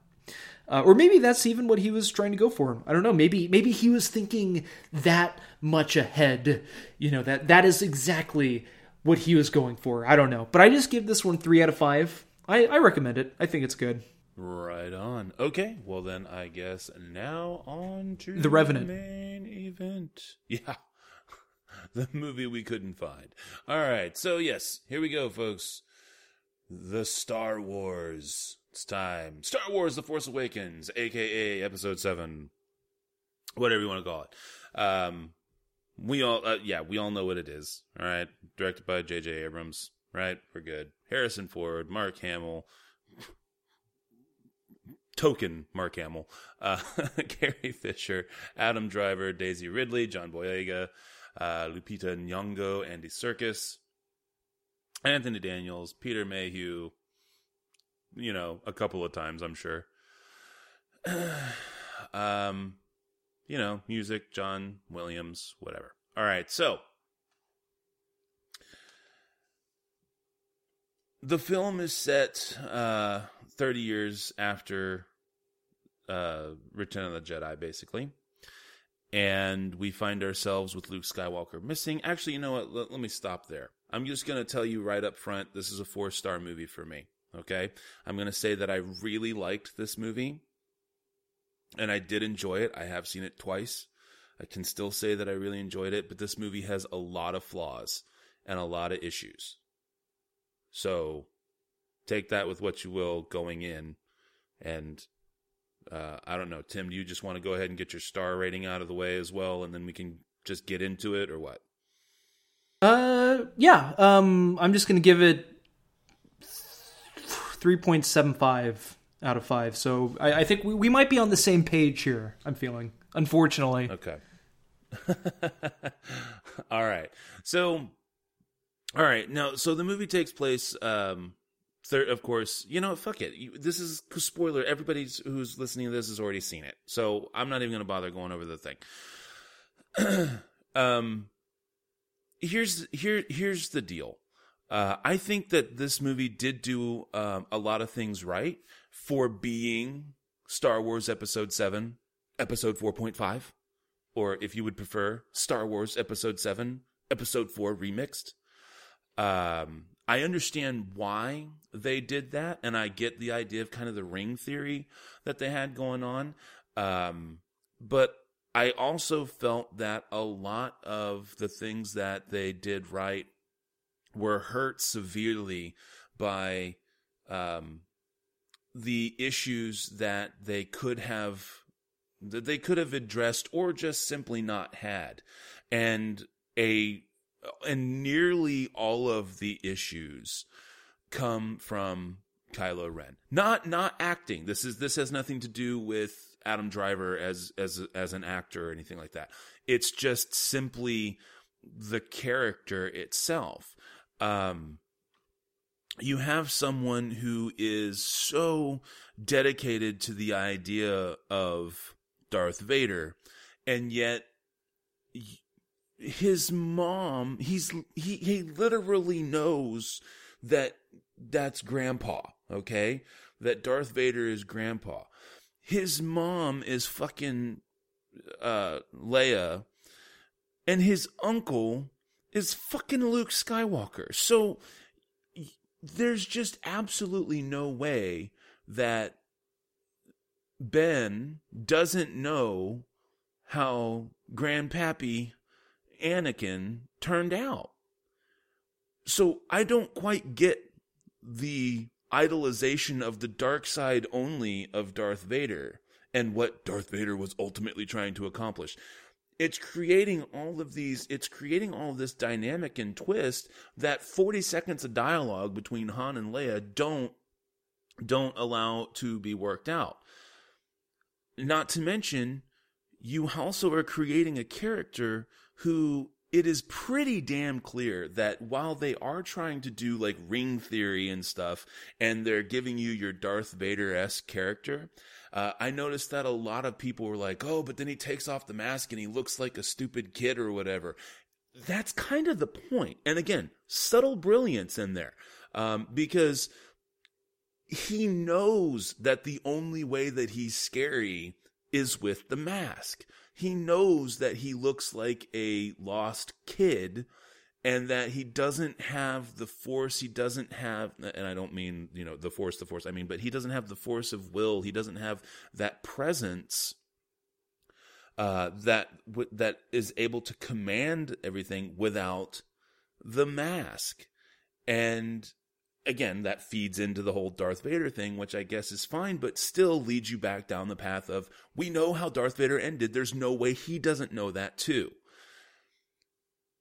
Uh, or maybe that's even what he was trying to go for. I don't know. Maybe maybe he was thinking that much ahead. You know that that is exactly what he was going for. I don't know. But i just give this one three out of five. I i recommend it. I think it's good Right on. Okay, well then I guess now on to the Revenant the main event. <laughs> Yeah, the movie we couldn't find. All right, so yes, here we go, folks. The Star Wars. It's time. Star Wars: The Force Awakens, aka Episode Seven, whatever you want to call it. Um, we all, uh, yeah, we all know what it is. All right, directed by J.J. Abrams. Right, we're good. Harrison Ford, Mark Hamill token Mark Hamill, uh, <laughs> Carrie Fisher, Adam Driver, Daisy Ridley, John Boyega, uh, Lupita Nyong'o, Andy Serkis, Anthony Daniels, Peter Mayhew, you know, a couple of times, I'm sure. <sighs> um, you know, music, John Williams, whatever. All right, so the film is set uh, 30 years after uh, Return of the Jedi, basically. And we find ourselves with Luke Skywalker missing. Actually, you know what? Let, let me stop there. I'm just going to tell you right up front this is a four star movie for me. Okay? I'm going to say that I really liked this movie. And I did enjoy it. I have seen it twice. I can still say that I really enjoyed it, but this movie has a lot of flaws and a lot of issues. So take that with what you will going in. And uh, I don't know, Tim. Do you just want to go ahead and get your star rating out of the way as well, and then we can just get into it, or what? Uh, yeah. Um, I'm just gonna give it three point seven five out of five. So I, I think we, we might be on the same page here. I'm feeling, unfortunately. Okay. <laughs> all right. So, all right. Now, so the movie takes place. Um, third, of course. You know, fuck it. This is spoiler. Everybody who's listening to this has already seen it, so I'm not even going to bother going over the thing. <clears throat> um, here's here here's the deal. Uh, I think that this movie did do um, a lot of things right for being Star Wars Episode Seven, Episode Four Point Five or if you would prefer, Star Wars Episode 7, Episode 4 remixed. Um, I understand why they did that, and I get the idea of kind of the ring theory that they had going on. Um, but I also felt that a lot of the things that they did right were hurt severely by um, the issues that they could have that they could have addressed or just simply not had. And a and nearly all of the issues come from Kylo Ren. Not not acting. This is this has nothing to do with Adam Driver as as as an actor or anything like that. It's just simply the character itself. Um you have someone who is so dedicated to the idea of Darth Vader, and yet his mom, he's he he literally knows that that's grandpa, okay? That Darth Vader is grandpa. His mom is fucking uh Leia and his uncle is fucking Luke Skywalker. So there's just absolutely no way that Ben doesn't know how Grandpappy Anakin turned out. So I don't quite get the idolization of the dark side only of Darth Vader and what Darth Vader was ultimately trying to accomplish. It's creating all of these, it's creating all this dynamic and twist that 40 seconds of dialogue between Han and Leia don't don't allow to be worked out. Not to mention, you also are creating a character who it is pretty damn clear that while they are trying to do like ring theory and stuff, and they're giving you your Darth Vader esque character, uh, I noticed that a lot of people were like, oh, but then he takes off the mask and he looks like a stupid kid or whatever. That's kind of the point. And again, subtle brilliance in there. Um, because he knows that the only way that he's scary is with the mask. He knows that he looks like a lost kid and that he doesn't have the force he doesn't have and i don't mean you know the force the force i mean but he doesn't have the force of will he doesn't have that presence uh, that that is able to command everything without the mask. And again, that feeds into the whole Darth Vader thing, which I guess is fine, but still leads you back down the path of we know how Darth Vader ended. There's no way he doesn't know that too.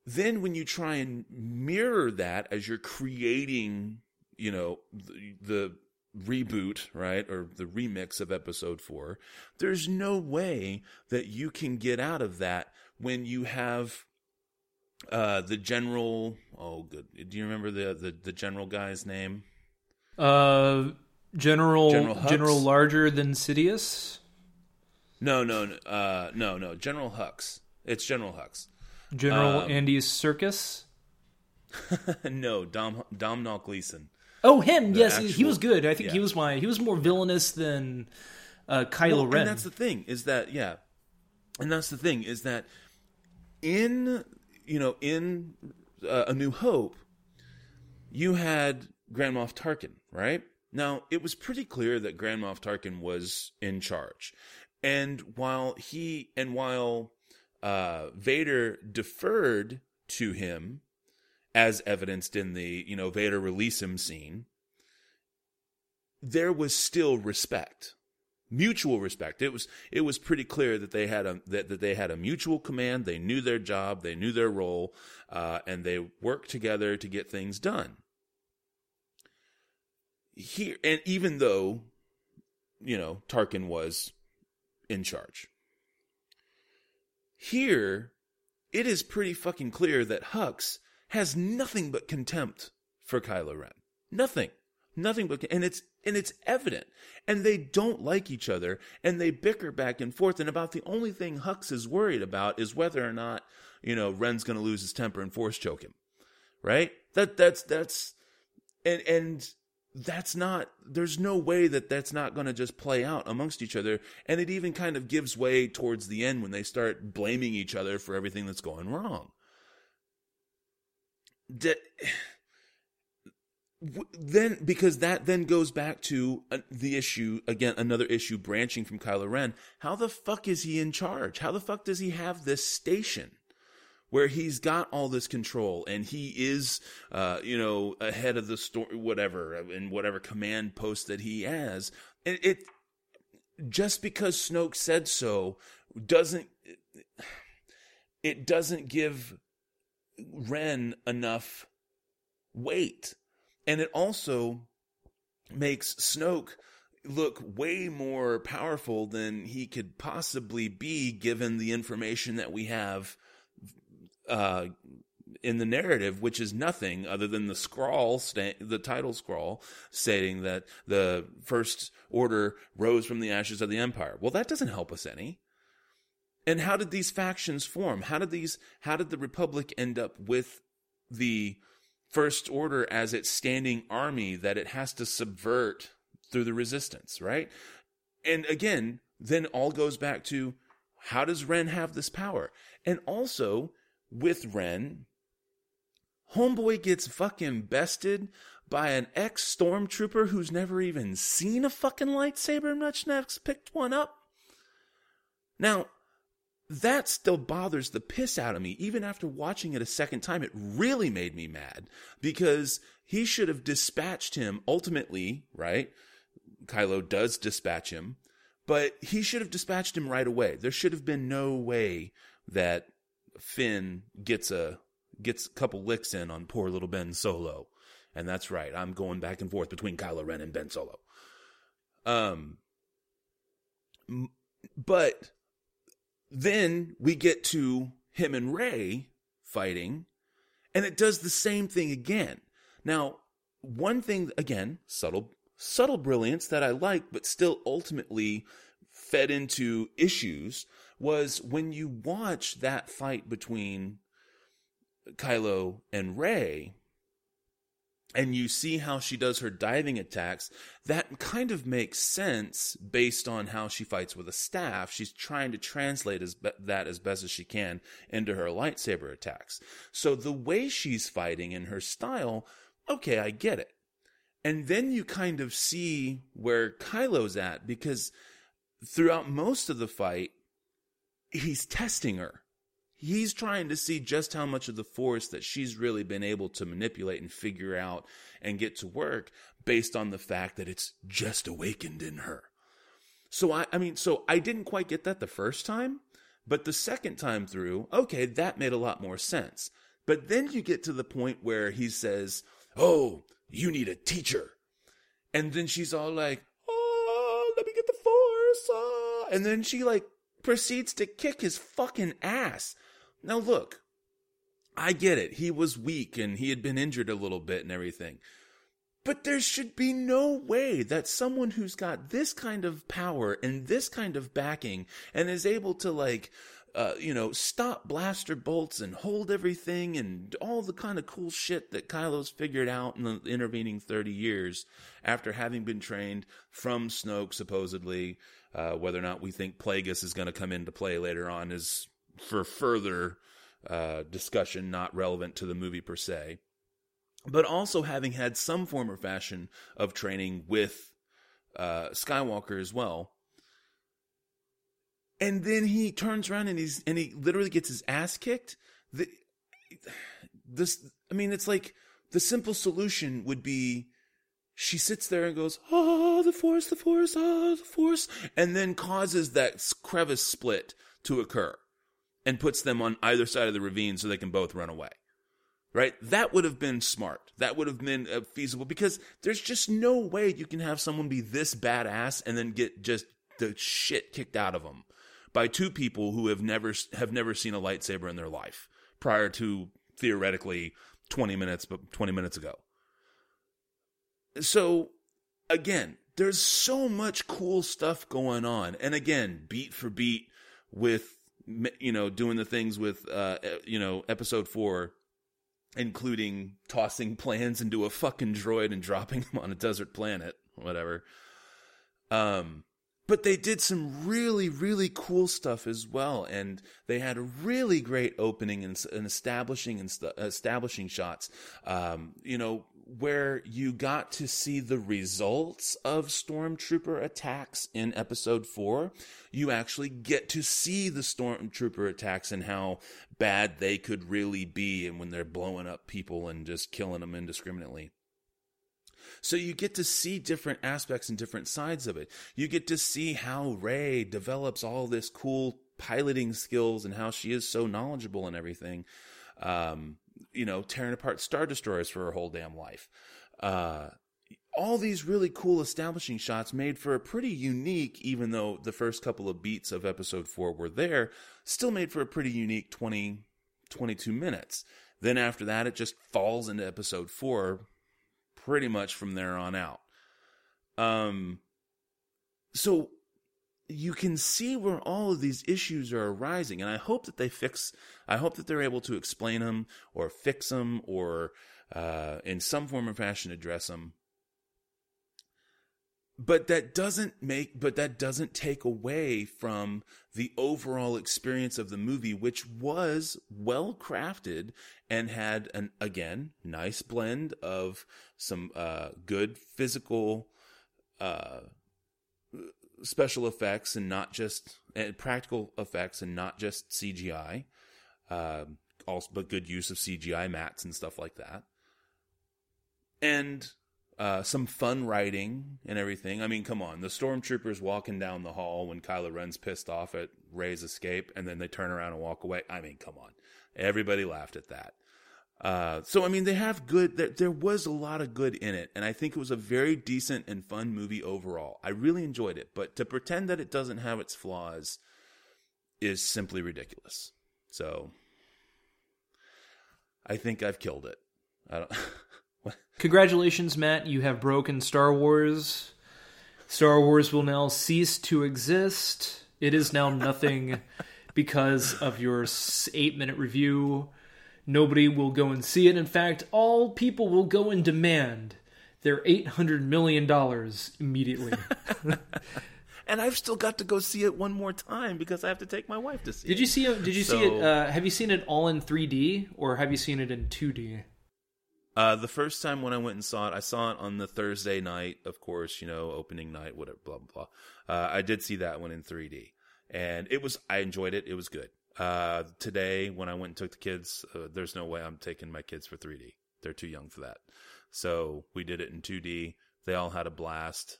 Then when you try and mirror that as you're creating, you know, the, the reboot, right, or the remix of episode four, there's no way that you can get out of that when you have uh, the general. Oh, good. Do you remember the the, the general guy's name? Uh, General General, General larger than Sidious. No, no, uh, no, no. General Hux. It's General Hux. General um, Andy Serkis. <laughs> no, Dom Domhnall Gleeson. Oh, him. yes, actual, he was good. I think yeah. he was my. He was more villainous than uh, Kylo well, Ren. And that's the thing is that yeah, and that's the thing is that in you know, in uh, A New Hope, you had Grand Moff Tarkin, right? Now, it was pretty clear that Grand Moff Tarkin was in charge. And while he, and while uh, Vader deferred to him, as evidenced in the, you know, Vader release him scene, there was still respect mutual respect. It was it was pretty clear that they had a that, that they had a mutual command. They knew their job, they knew their role, uh, and they worked together to get things done. here, and even though, you know, Tarkin was in charge, here, it is pretty fucking clear that Hux has nothing but contempt for Kylo Ren. Nothing. Nothing but, and it's, and it's evident. And they don't like each other, and they bicker back and forth. And about the only thing Hux is worried about is whether or not, you know, Ren's gonna lose his temper and force choke him. Right? That, that's, that's, and, and, that's not there's no way that that's not going to just play out amongst each other and it even kind of gives way towards the end when they start blaming each other for everything that's going wrong then because that then goes back to uh, the issue again another issue branching from Kylo Ren. How the fuck is he in charge? How the fuck does he have this station where he's got all this control and he is uh, you know ahead of the story whatever in whatever command post that he has? And it just because Snoke said so doesn't it doesn't give Ren enough weight and it also makes Snoke look way more powerful than he could possibly be given the information that we have uh, in the narrative, which is nothing other than the scrawl, sta- the title scrawl, stating that the First Order rose from the ashes of the Empire. Well, that doesn't help us any. And how did these factions form? How did these? How did the Republic end up with the First Order as its standing army that it has to subvert through the resistance, right? And again, then all goes back to how does Ren have this power? And also with Ren, Homeboy gets fucking bested by an ex stormtrooper who's never even seen a fucking lightsaber, much next picked one up. Now, that still bothers the piss out of me. Even after watching it a second time, it really made me mad because he should have dispatched him ultimately, right? Kylo does dispatch him, but he should have dispatched him right away. There should have been no way that Finn gets a gets a couple licks in on poor little Ben Solo. And that's right. I'm going back and forth between Kylo Ren and Ben Solo. Um but then we get to him and Rey fighting, and it does the same thing again. Now, one thing, again, subtle, subtle brilliance that I like, but still ultimately fed into issues was when you watch that fight between Kylo and Rey, and you see how she does her diving attacks, that kind of makes sense based on how she fights with a staff. She's trying to translate as be- that as best as she can into her lightsaber attacks. So the way she's fighting and her style, okay, I get it. And then you kind of see where Kylo's at because throughout most of the fight, he's testing her he's trying to see just how much of the force that she's really been able to manipulate and figure out and get to work based on the fact that it's just awakened in her. So I, I mean, so I didn't quite get that the first time, but the second time through, okay, that made a lot more sense. But then you get to the point where he says, Oh, you need a teacher. And then she's all like, Oh, let me get the force. Oh. And then she like proceeds to kick his fucking ass. Now look, I get it. He was weak and he had been injured a little bit and everything. But there should be no way that someone who's got this kind of power and this kind of backing and is able to like uh, you know, stop blaster bolts and hold everything and all the kind of cool shit that Kylo's figured out in the intervening 30 years after having been trained from Snoke, supposedly. Uh, whether or not we think Plagueis is going to come into play later on is for further uh, discussion, not relevant to the movie per se. But also having had some form or fashion of training with uh, Skywalker as well. And then he turns around and he's and he literally gets his ass kicked. The, this, I mean, it's like the simple solution would be she sits there and goes, "Oh, the force, the force, oh, the force," and then causes that crevice split to occur and puts them on either side of the ravine so they can both run away. right? That would have been smart. That would have been uh, feasible because there's just no way you can have someone be this badass and then get just the shit kicked out of them by two people who have never have never seen a lightsaber in their life prior to theoretically 20 minutes but 20 minutes ago. So again, there's so much cool stuff going on. And again, beat for beat with you know doing the things with uh you know episode 4 including tossing plans into a fucking droid and dropping them on a desert planet, whatever. Um but they did some really really cool stuff as well and they had a really great opening and, and establishing and st- establishing shots um, you know where you got to see the results of stormtrooper attacks in episode 4 you actually get to see the stormtrooper attacks and how bad they could really be and when they're blowing up people and just killing them indiscriminately so you get to see different aspects and different sides of it. You get to see how Rey develops all this cool piloting skills and how she is so knowledgeable and everything. Um, you know, tearing apart Star Destroyers for her whole damn life. Uh, all these really cool establishing shots made for a pretty unique, even though the first couple of beats of episode four were there, still made for a pretty unique 20, 22 minutes. Then after that, it just falls into episode four pretty much from there on out. Um, so you can see where all of these issues are arising, and I hope that they fix. I hope that they're able to explain them or fix them or uh, in some form or fashion address them but that doesn't make but that doesn't take away from the overall experience of the movie which was well crafted and had an again nice blend of some uh, good physical uh, special effects and not just and practical effects and not just CGI uh, also but good use of CGI mats and stuff like that and uh, some fun writing and everything. I mean, come on, the stormtroopers walking down the hall when Kylo Ren's pissed off at Rey's escape, and then they turn around and walk away. I mean, come on, everybody laughed at that. Uh, so I mean, they have good. There, there was a lot of good in it, and I think it was a very decent and fun movie overall. I really enjoyed it, but to pretend that it doesn't have its flaws is simply ridiculous. So I think I've killed it. I don't. <laughs> Congratulations, Matt. You have broken Star Wars. Star Wars will now cease to exist. It is now nothing because of your eight minute review. Nobody will go and see it. In fact, all people will go and demand their $800 million immediately. <laughs> and I've still got to go see it one more time because I have to take my wife to see did it. You see it did you so, see it? Uh, have you seen it all in 3D or have you seen it in 2D? Uh, the first time when I went and saw it, I saw it on the Thursday night, of course, you know, opening night, whatever, blah, blah, blah. Uh, I did see that one in 3D. And it was, I enjoyed it. It was good. Uh, today, when I went and took the kids, uh, there's no way I'm taking my kids for 3D. They're too young for that. So we did it in 2D. They all had a blast.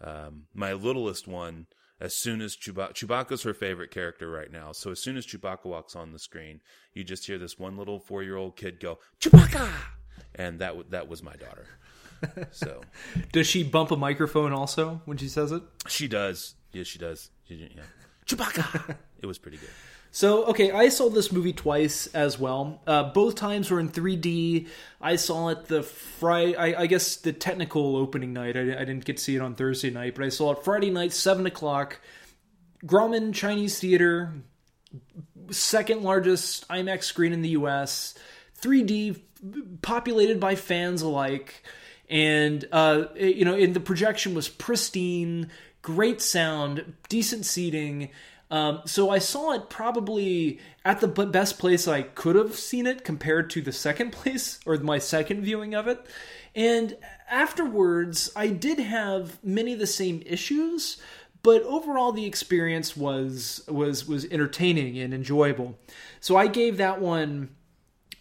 Um, my littlest one, as soon as Chewbacca, Chewbacca's her favorite character right now. So as soon as Chewbacca walks on the screen, you just hear this one little four year old kid go, Chewbacca! and that w- that was my daughter. <laughs> So, does she bump a microphone also when she says it? She does. Yes, she does. yeah. Chewbacca. <laughs> it was pretty good. So, okay, I saw this movie twice as well. Uh, both times were in 3D. I saw it the Friday, I, guess the technical opening night. I, I, didn't get to see it on Thursday night, but I saw it Friday night, 7 o'clock. Grauman Chinese Theater, second largest IMAX screen in the US. 3D populated by fans alike, and uh, you know, and the projection was pristine, great sound, decent seating. Um, so I saw it probably at the best place I could have seen it compared to the second <laughs> place or my second viewing of it. And afterwards, I did have many of the same issues, but overall the experience was was was entertaining and enjoyable. So I gave that one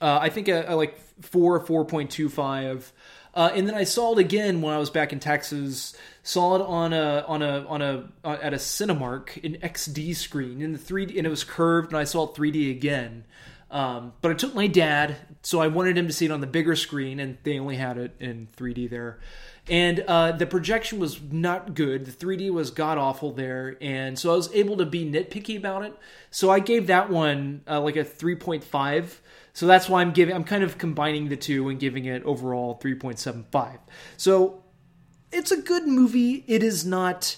uh, I think a, a like four, four point two five. Uh, and then I saw it again when I was back in Texas. Saw it on a on a on a uh, at a Cinemark in XD screen in the three, and it was curved, and I saw it 3D again. Um, but I took my dad, so I wanted him to see it on the bigger screen, and they only had it in 3D there. And uh, the projection was not good. The 3D was god awful there, and so I was able to be nitpicky about it. So I gave that one uh, like a 3.5. So that's why I'm giving. I'm kind of combining the two and giving it overall 3.75. So it's a good movie. It is not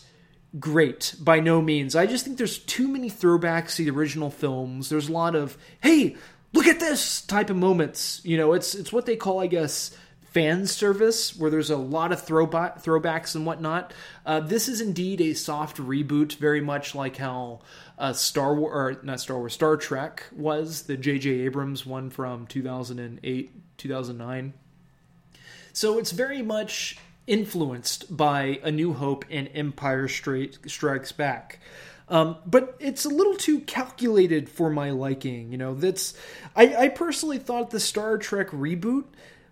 great by no means. I just think there's too many throwbacks to the original films. There's a lot of hey, look at this type of moments. You know, it's it's what they call, I guess, fan service, where there's a lot of throwback throwbacks and whatnot. Uh, this is indeed a soft reboot, very much like how uh, Star Wars, or not Star Wars, Star Trek was the J.J. Abrams one from 2008, 2009. So it's very much influenced by A New Hope and Empire Strikes Back. Um, but it's a little too calculated for my liking. You know, that's I, I personally thought the Star Trek reboot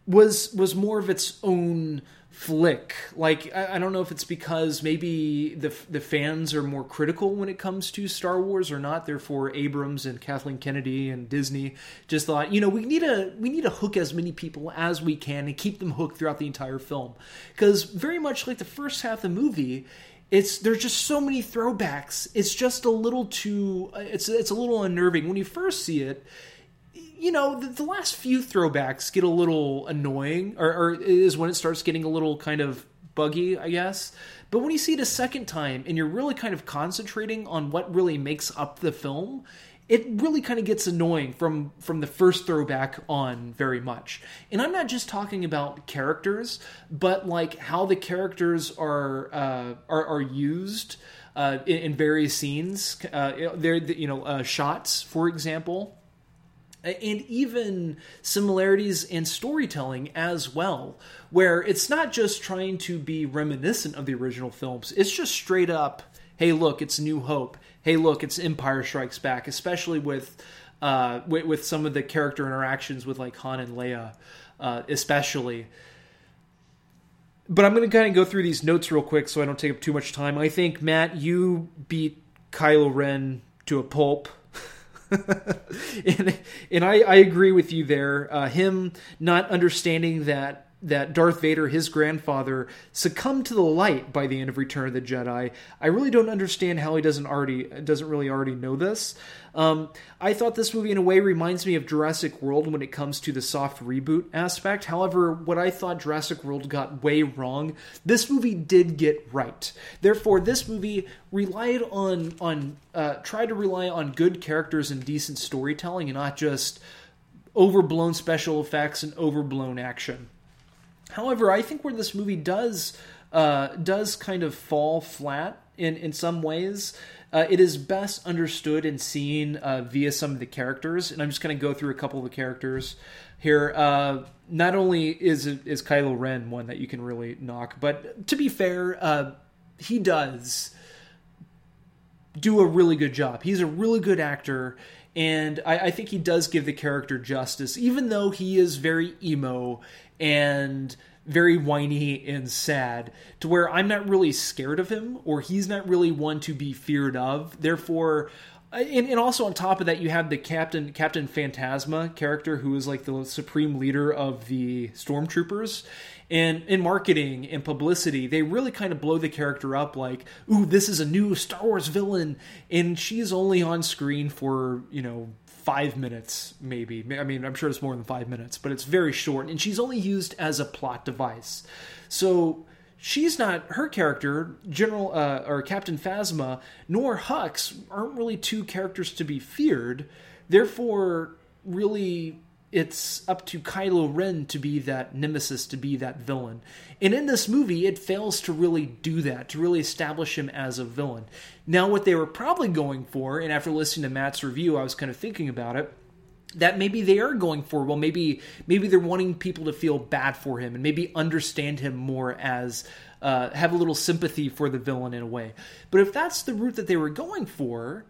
was was more of its own flick. Like I, I, don't know if it's because maybe the the fans are more critical when it comes to Star Wars or not. Therefore, Abrams and Kathleen Kennedy and Disney just thought, you know, we need to we need to hook as many people as we can and keep them hooked throughout the entire film. Because very much like the first half of the movie, it's there's just so many throwbacks. It's just a little too. It's it's a little unnerving when you first see it you know, the, the, last few throwbacks get a little annoying, or, or, is when it starts getting a little kind of buggy, I guess. But when you see it a second time and you're really kind of concentrating on what really makes up the film, it really kind of gets annoying from from the first throwback on very much. And I'm not just talking about characters, but like how the characters are uh, are, are used. Uh, in, in, various scenes, uh, there, you know, uh, shots, for example, and even similarities in storytelling as well, where it's not just trying to be reminiscent of the original films, it's just straight up, hey, look, it's New Hope. Hey, look, it's Empire Strikes Back, especially with. Uh, with, with some of the character interactions with like Han and Leia, uh, especially. But I'm going to kind of go through these notes real quick so I don't take up too much time. I think Matt, you beat Kylo Ren to a pulp <laughs> and and I, I agree with you there. Uh, him not understanding that that Darth Vader, his grandfather, succumbed to the light by the end of Return of the Jedi. I really don't understand how he doesn't already doesn't really already know this. Um, I thought this movie, in a way, reminds me of Jurassic World when it comes to the soft reboot aspect. However, what I thought Jurassic World got way wrong, this movie did get right. Therefore, this movie relied on on uh, tried to rely on good characters and decent storytelling, and not just overblown special effects and overblown action. However, I think where this movie does uh, does kind of fall flat in in some ways. Uh, it is best understood and seen uh, via some of the characters, and I'm just going to go through a couple of the characters here. Uh, not only is is Kylo Ren one that you can really knock, but to be fair, uh, he does do a really good job. He's a really good actor, and I, I think he does give the character justice, even though he is very emo and very whiny and sad to where I'm not really scared of him or he's not really one to be feared of. Therefore, uh, and, and, also on top of that, you have the Captain Captain Phantasma character who is like the supreme leader of the stormtroopers. And in marketing and publicity, they really kind of blow the character up like, ooh, this is a new Star Wars villain. And she's only on screen for, you know, five minutes, maybe. I mean, I'm sure it's more than five minutes, but it's very short, and she's only used as a plot device. So she's not her character, General uh, or Captain Phasma, nor Hux aren't really two characters to be feared. Therefore, really it's up to Kylo Ren to be that nemesis, to be that villain. And in this movie, it fails to really do that, to really establish him as a villain. Now, what they were probably going for, and after listening to Matt's review, I was kind of thinking about it that maybe they are going for well maybe maybe they're wanting people to feel bad for him and maybe understand him more as uh, have a little sympathy for the villain in a way but if that's the route that they were going for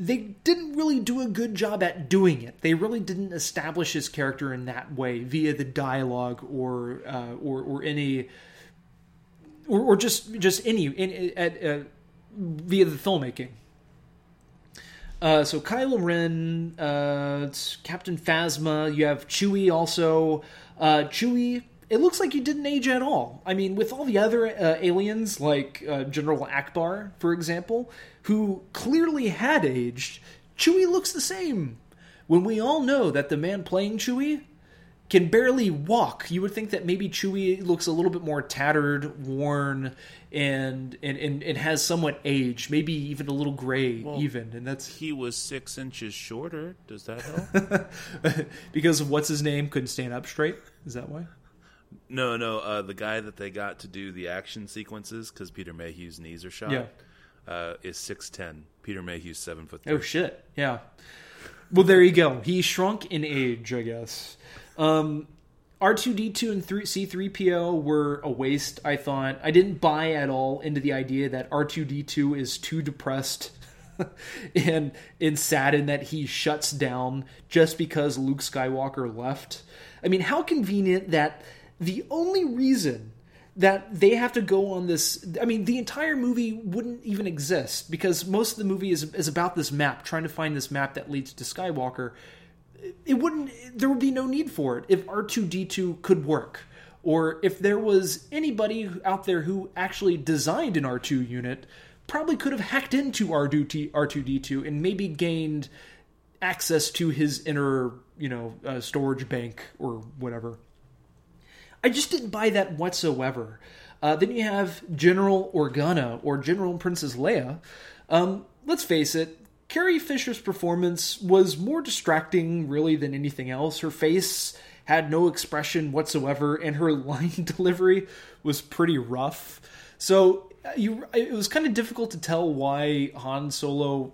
they didn't really do a good job at doing it. They really didn't establish his character in that way via the dialogue or uh, or, or any or, or just just any in, at, uh, via the filmmaking. Uh, so Kylo Ren, uh, Captain Phasma. You have Chewie also. Uh, Chewie, it looks like he didn't age at all. I mean, with all the other uh, aliens, like General Ackbar, for example, who clearly had aged, Chewie looks the same. When we all know that the man playing Chewie can barely walk. You would think that maybe Chewie looks a little bit more tattered, worn, and and and, and has somewhat aged, maybe even a little gray, Well, even. And that's He was six inches shorter. Does that help? <laughs> because what's his name couldn't stand up straight. Is that why? no, no. Uh, the guy that they got to do the action sequences because Peter Mayhew's knees are shot. Yeah. Uh, is six ten. Peter Mayhew's seven foot. Three. Oh shit! Yeah. Well, there you go. He shrunk in age, I guess. Um, R2D2 and C3PO were a waste, I thought. I didn't buy at all into the idea that R2D2 is too depressed <laughs> and, and saddened that he shuts down just because Luke Skywalker left. I mean, how convenient that the only reason that they have to go on this i mean the entire movie wouldn't even exist because most of the movie is, is about this map trying to find this map that leads to skywalker. It wouldn't there would be no need for it if r2d2 could work or if there was anybody out there who actually designed an r2 unit probably could have hacked into r2 r2d2 and maybe gained access to his inner you know uh, storage bank or whatever I just didn't buy that whatsoever. Uh, then you have General Organa or General Princess Leia. Um, let's face it, Carrie Fisher's performance was more distracting, really, than anything else. Her face had no expression whatsoever, and her <laughs> line delivery was pretty rough. So uh, you, it was kind of difficult to tell why Han Solo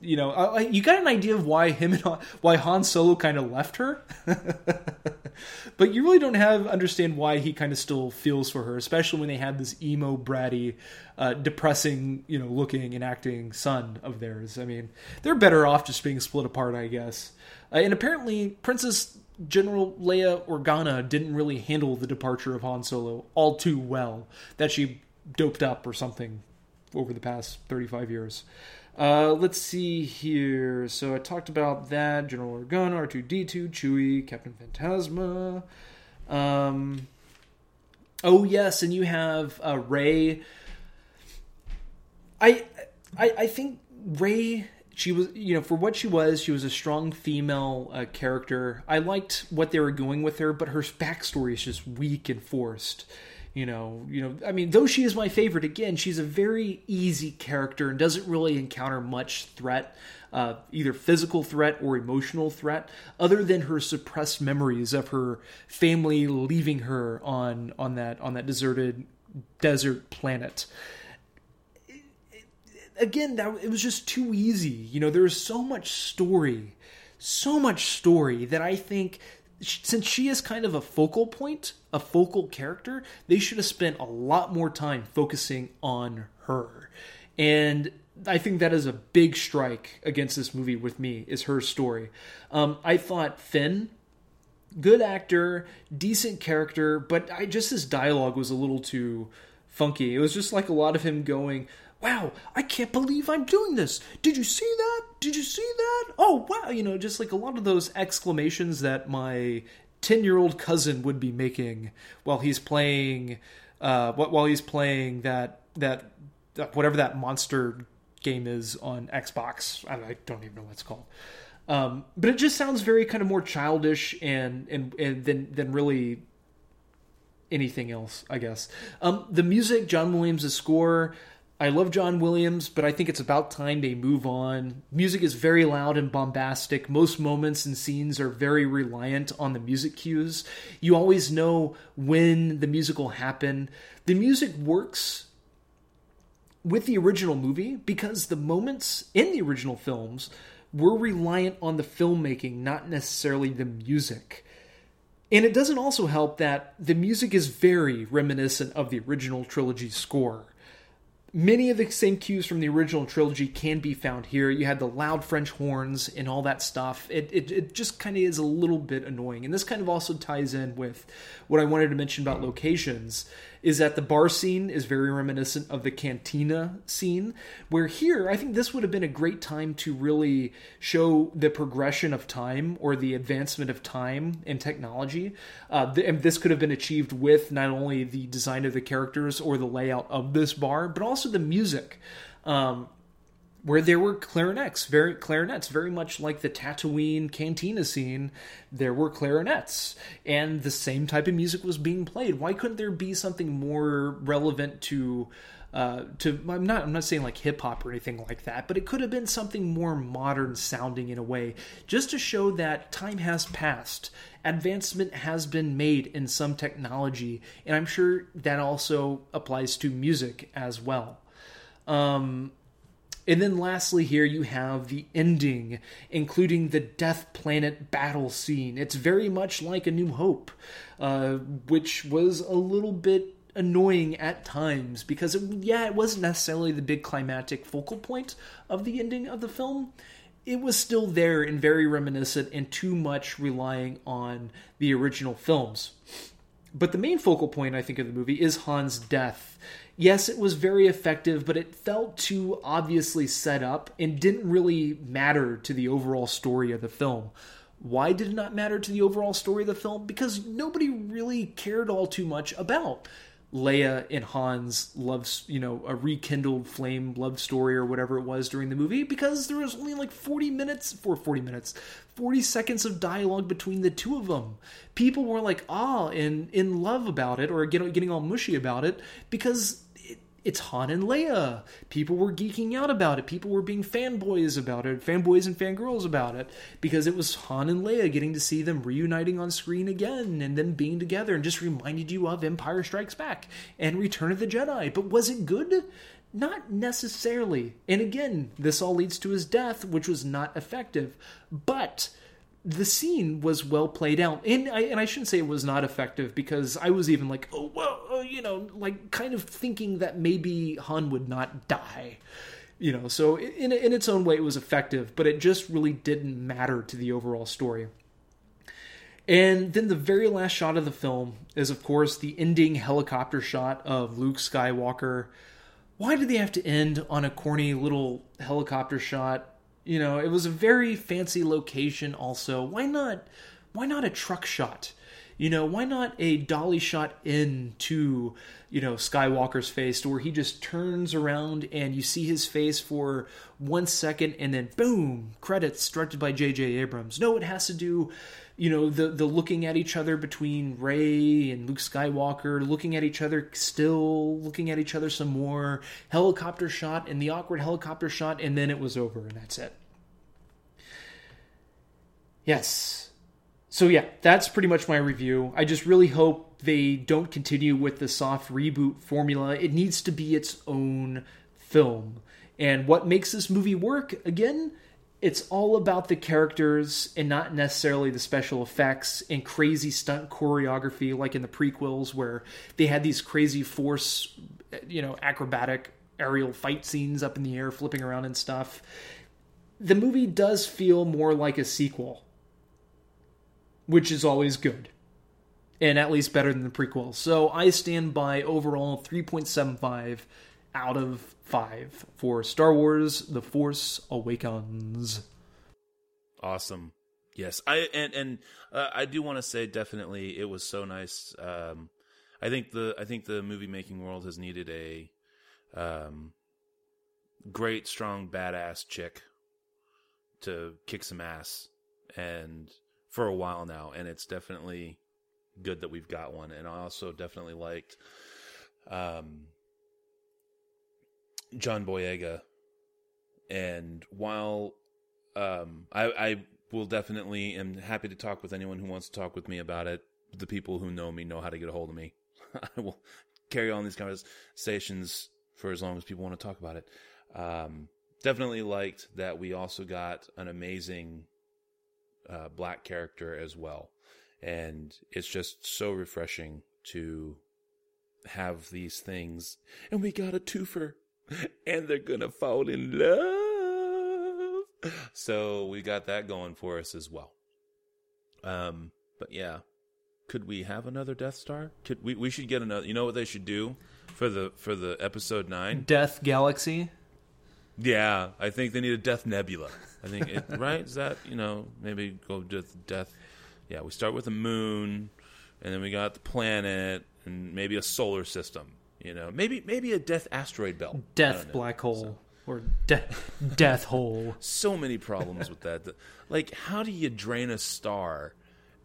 you know, uh, you got an idea of why him and why Han Solo kind of left her, <laughs> but you really don't have understand why he kind of still feels for her, especially when they had this emo, bratty, uh, depressing, you know, looking and acting son of theirs. I mean, they're better off just being split apart, I guess. Uh, and apparently, Princess General Leia Organa didn't really handle the departure of Han Solo all too well. That she doped up or something over the past thirty-five years. Uh, let's see here. So I talked about that. General Organa, R2D2, Chewie, Captain Phantasma. Um, oh yes, and you have uh, Rey. I, I, I think Rey. She was, you know, for what she was, she was a strong female uh, character. I liked what they were going with her, but her backstory is just weak and forced you know you know i mean though she is my favorite again she's a very easy character and doesn't really encounter much threat uh, either physical threat or emotional threat other than her suppressed memories of her family leaving her on on that on that deserted desert planet. Again that it was just too easy you know there's so much story so much story that i think since she is kind of a focal point, a focal character, they should have spent a lot more time focusing on her. And I think that is a big strike against this movie with me is her story. Um, I thought Finn, good actor, decent character, but I just his dialogue was a little too funky. It was just like a lot of him going, wow, I can't believe I'm doing this. Did you see that? Did you see that? Oh, wow. You know, just like a lot of those exclamations that my 10 year old cousin would be making while he's playing, uh, while he's playing that, that, whatever that monster game is on Xbox. I don't even know what it's called. Um, but it just sounds very kind of more childish and, and, and than, than really anything else, I guess. Um, the music, John Williams' score, I love John Williams, but I think it's about time they move on. Music is very loud and bombastic. Most moments and scenes are very reliant on the music cues. You always know when the music will happen. The music works with the original movie because the moments in the original films were reliant on the filmmaking, not necessarily the music. And it doesn't also help that the music is very reminiscent of the original trilogy score. Many of the same cues from the original trilogy can be found here. You had the loud French horns and all that stuff. It, it, it just kind of is a little bit annoying. And this kind of also ties in with what I wanted to mention about locations is that the bar scene is very reminiscent of the cantina scene, where here I think this would have been a great time to really show the progression of time or the advancement of time and technology. Uh, and this could have been achieved with not only the design of the characters or the layout of this bar, but also the music. Um, where there were clarinets, very clarinets, very much like the Tatooine cantina scene. There were clarinets, and the same type of music was being played. Why couldn't there be something more relevant to? Uh, to I'm not I'm not saying like hip hop or anything like that, but it could have been something more modern sounding in a way, just to show that time has passed, advancement has been made in some technology, and I'm sure that also applies to music as well. Um, and then lastly, here you have the ending, including the Death Planet battle scene. It's very much like A New Hope, uh, which was a little bit annoying at times because, it, yeah, it wasn't necessarily the big climatic focal point of the ending of the film. It was still there and very reminiscent and too much relying on the original films. But the main focal point, I think, of the movie is Han's death yes, it was very effective, but it felt too obviously set up and didn't really matter to the overall story of the film. Why did it not matter to the overall story of the film? Because nobody really cared all too much about Leia and Han's love, you know, a rekindled flame love story or whatever it was during the movie because there was only like 40 minutes for 40 minutes, 40 seconds of dialogue between the two of them. People were like, ah, and in love about it or getting, getting all mushy about it because it's Han and Leia. People were geeking out about it. People were being fanboys about it, fanboys and fangirls about it, because it was Han and Leia getting to see them reuniting on screen again and then being together and just reminded you of Empire Strikes Back and Return of the Jedi. But was it good? Not necessarily. And again, this all leads to his death, which was not effective. But the scene was well played out, and I and I shouldn't say it was not effective because I was even like, oh well, uh, you know, like kind of thinking that maybe Han would not die, you know. So in in its own way, it was effective, but it just really didn't matter to the overall story. And then the very last shot of the film is, of course, the ending helicopter shot of Luke Skywalker. Why did they have to end on a corny little helicopter shot? You know, it was a very fancy location also. Why not why not a truck shot? You know, why not a dolly shot into, you know, Skywalker's face where he just turns around and you see his face for one second and then boom, credits directed by J.J. Abrams. No, it has to do, you know, the the looking at each other between Rey and Luke Skywalker, looking at each other still, looking at each other some more, helicopter shot and the awkward helicopter shot, and then it was over and that's it. Yes. So yeah, that's pretty much my review. I just really hope they don't continue with the soft reboot formula. It needs to be its own film. And what makes this movie work, again, it's all about the characters and not necessarily the special effects and crazy stunt choreography like in the prequels where they had these crazy force, you know, acrobatic aerial fight scenes up in the air flipping around and stuff. The movie does feel more like a sequel which is always good. And at least better than the prequel. So I stand by overall 3.75 out of 5 for Star Wars The Force Awakens. Awesome. Yes. I and and uh, I do want to say definitely it was so nice um I think the I think the movie making world has needed a um great strong badass chick to kick some ass and for a while now, and it's definitely good that we've got one. And I also definitely liked um, John Boyega. And while um, I, I will definitely am happy to talk with anyone who wants to talk with me about it. The people who know me know how to get a hold of me. <laughs> I will carry on these conversations for as long as people want to talk about it. Um, definitely liked that we also got an amazing uh, black character as well. And it's just so refreshing to have these things. And we got a twofer. And they're gonna fall in love. So we got that going for us as well. Um, but yeah, could we have another Death Star? Could we? We should get another. You know what they should do for the for the episode nine? Death Galaxy. Yeah, I think they need a Death Nebula. I think it, <laughs> right. Is that you know maybe go with Death? Yeah, we start with the moon, and then we got the planet, and maybe a solar system. You know, maybe maybe a Death asteroid belt. Death. Black Hole. Or de- <laughs> Death Hole. so many problems with that. Like, how do you drain a star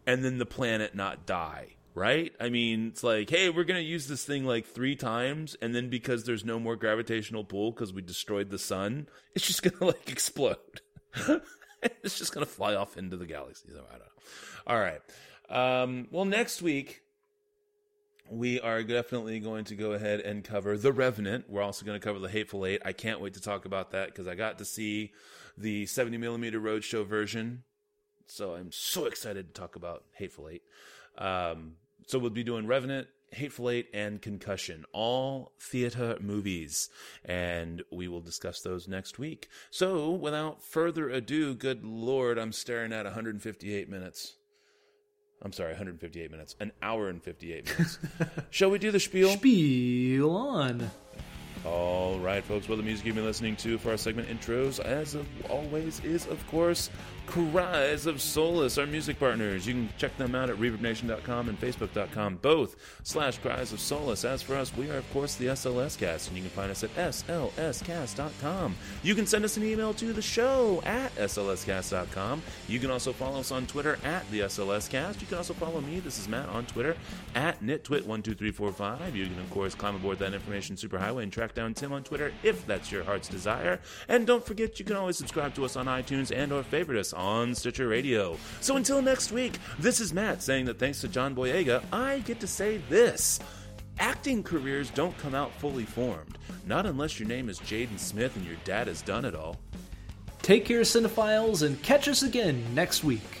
and then the planet not die? Right? I mean, it's like, hey, we're going to use this thing like three times, and then because there's no more gravitational pull because we destroyed the sun, it's just going <laughs> to like explode. <laughs> it's just going to fly off into the galaxy. So I don't know. All right. Um, well, next week, we are definitely going to go ahead and cover The Revenant. We're also going to cover The Hateful Eight. I can't wait to talk about that because I got to see the 70 millimeter Roadshow version. So I'm so excited to talk about Hateful Eight. Um, so we'll be doing Revenant, Hateful Eight, and Concussion, all theater movies. And we will discuss those next week. So without further ado, good Lord, I'm staring at 158 minutes. I'm sorry, 158 minutes. An hour and 58 minutes. Shall we do the spiel? Spiel on. All right, folks. Well, the music you've been listening to for our segment intros, as of always, is of course Cries of Solace, our music partners. You can check them out at ReverbNation.com and Facebook.com, both slash Cries of Solace. As for us, we are of course the SLS Cast, and you can find us at SLScast.com. You can send us an email to the show at SLScast.com. You can also follow us on Twitter at the SLS Cast. You can also follow me. This is Matt on Twitter at NitTwit12345. You can of course climb aboard that information superhighway and track Tim on Twitter if that's your heart's desire. And don't forget, you can always subscribe to us on iTunes and or favorite us on Stitcher Radio. So until next week, this is Matt saying that thanks to John Boyega, I get to say this. Acting careers don't come out fully formed. Not unless your name is Jaden Smith and your dad has done it all. Take care, cinephiles, and catch us again next week.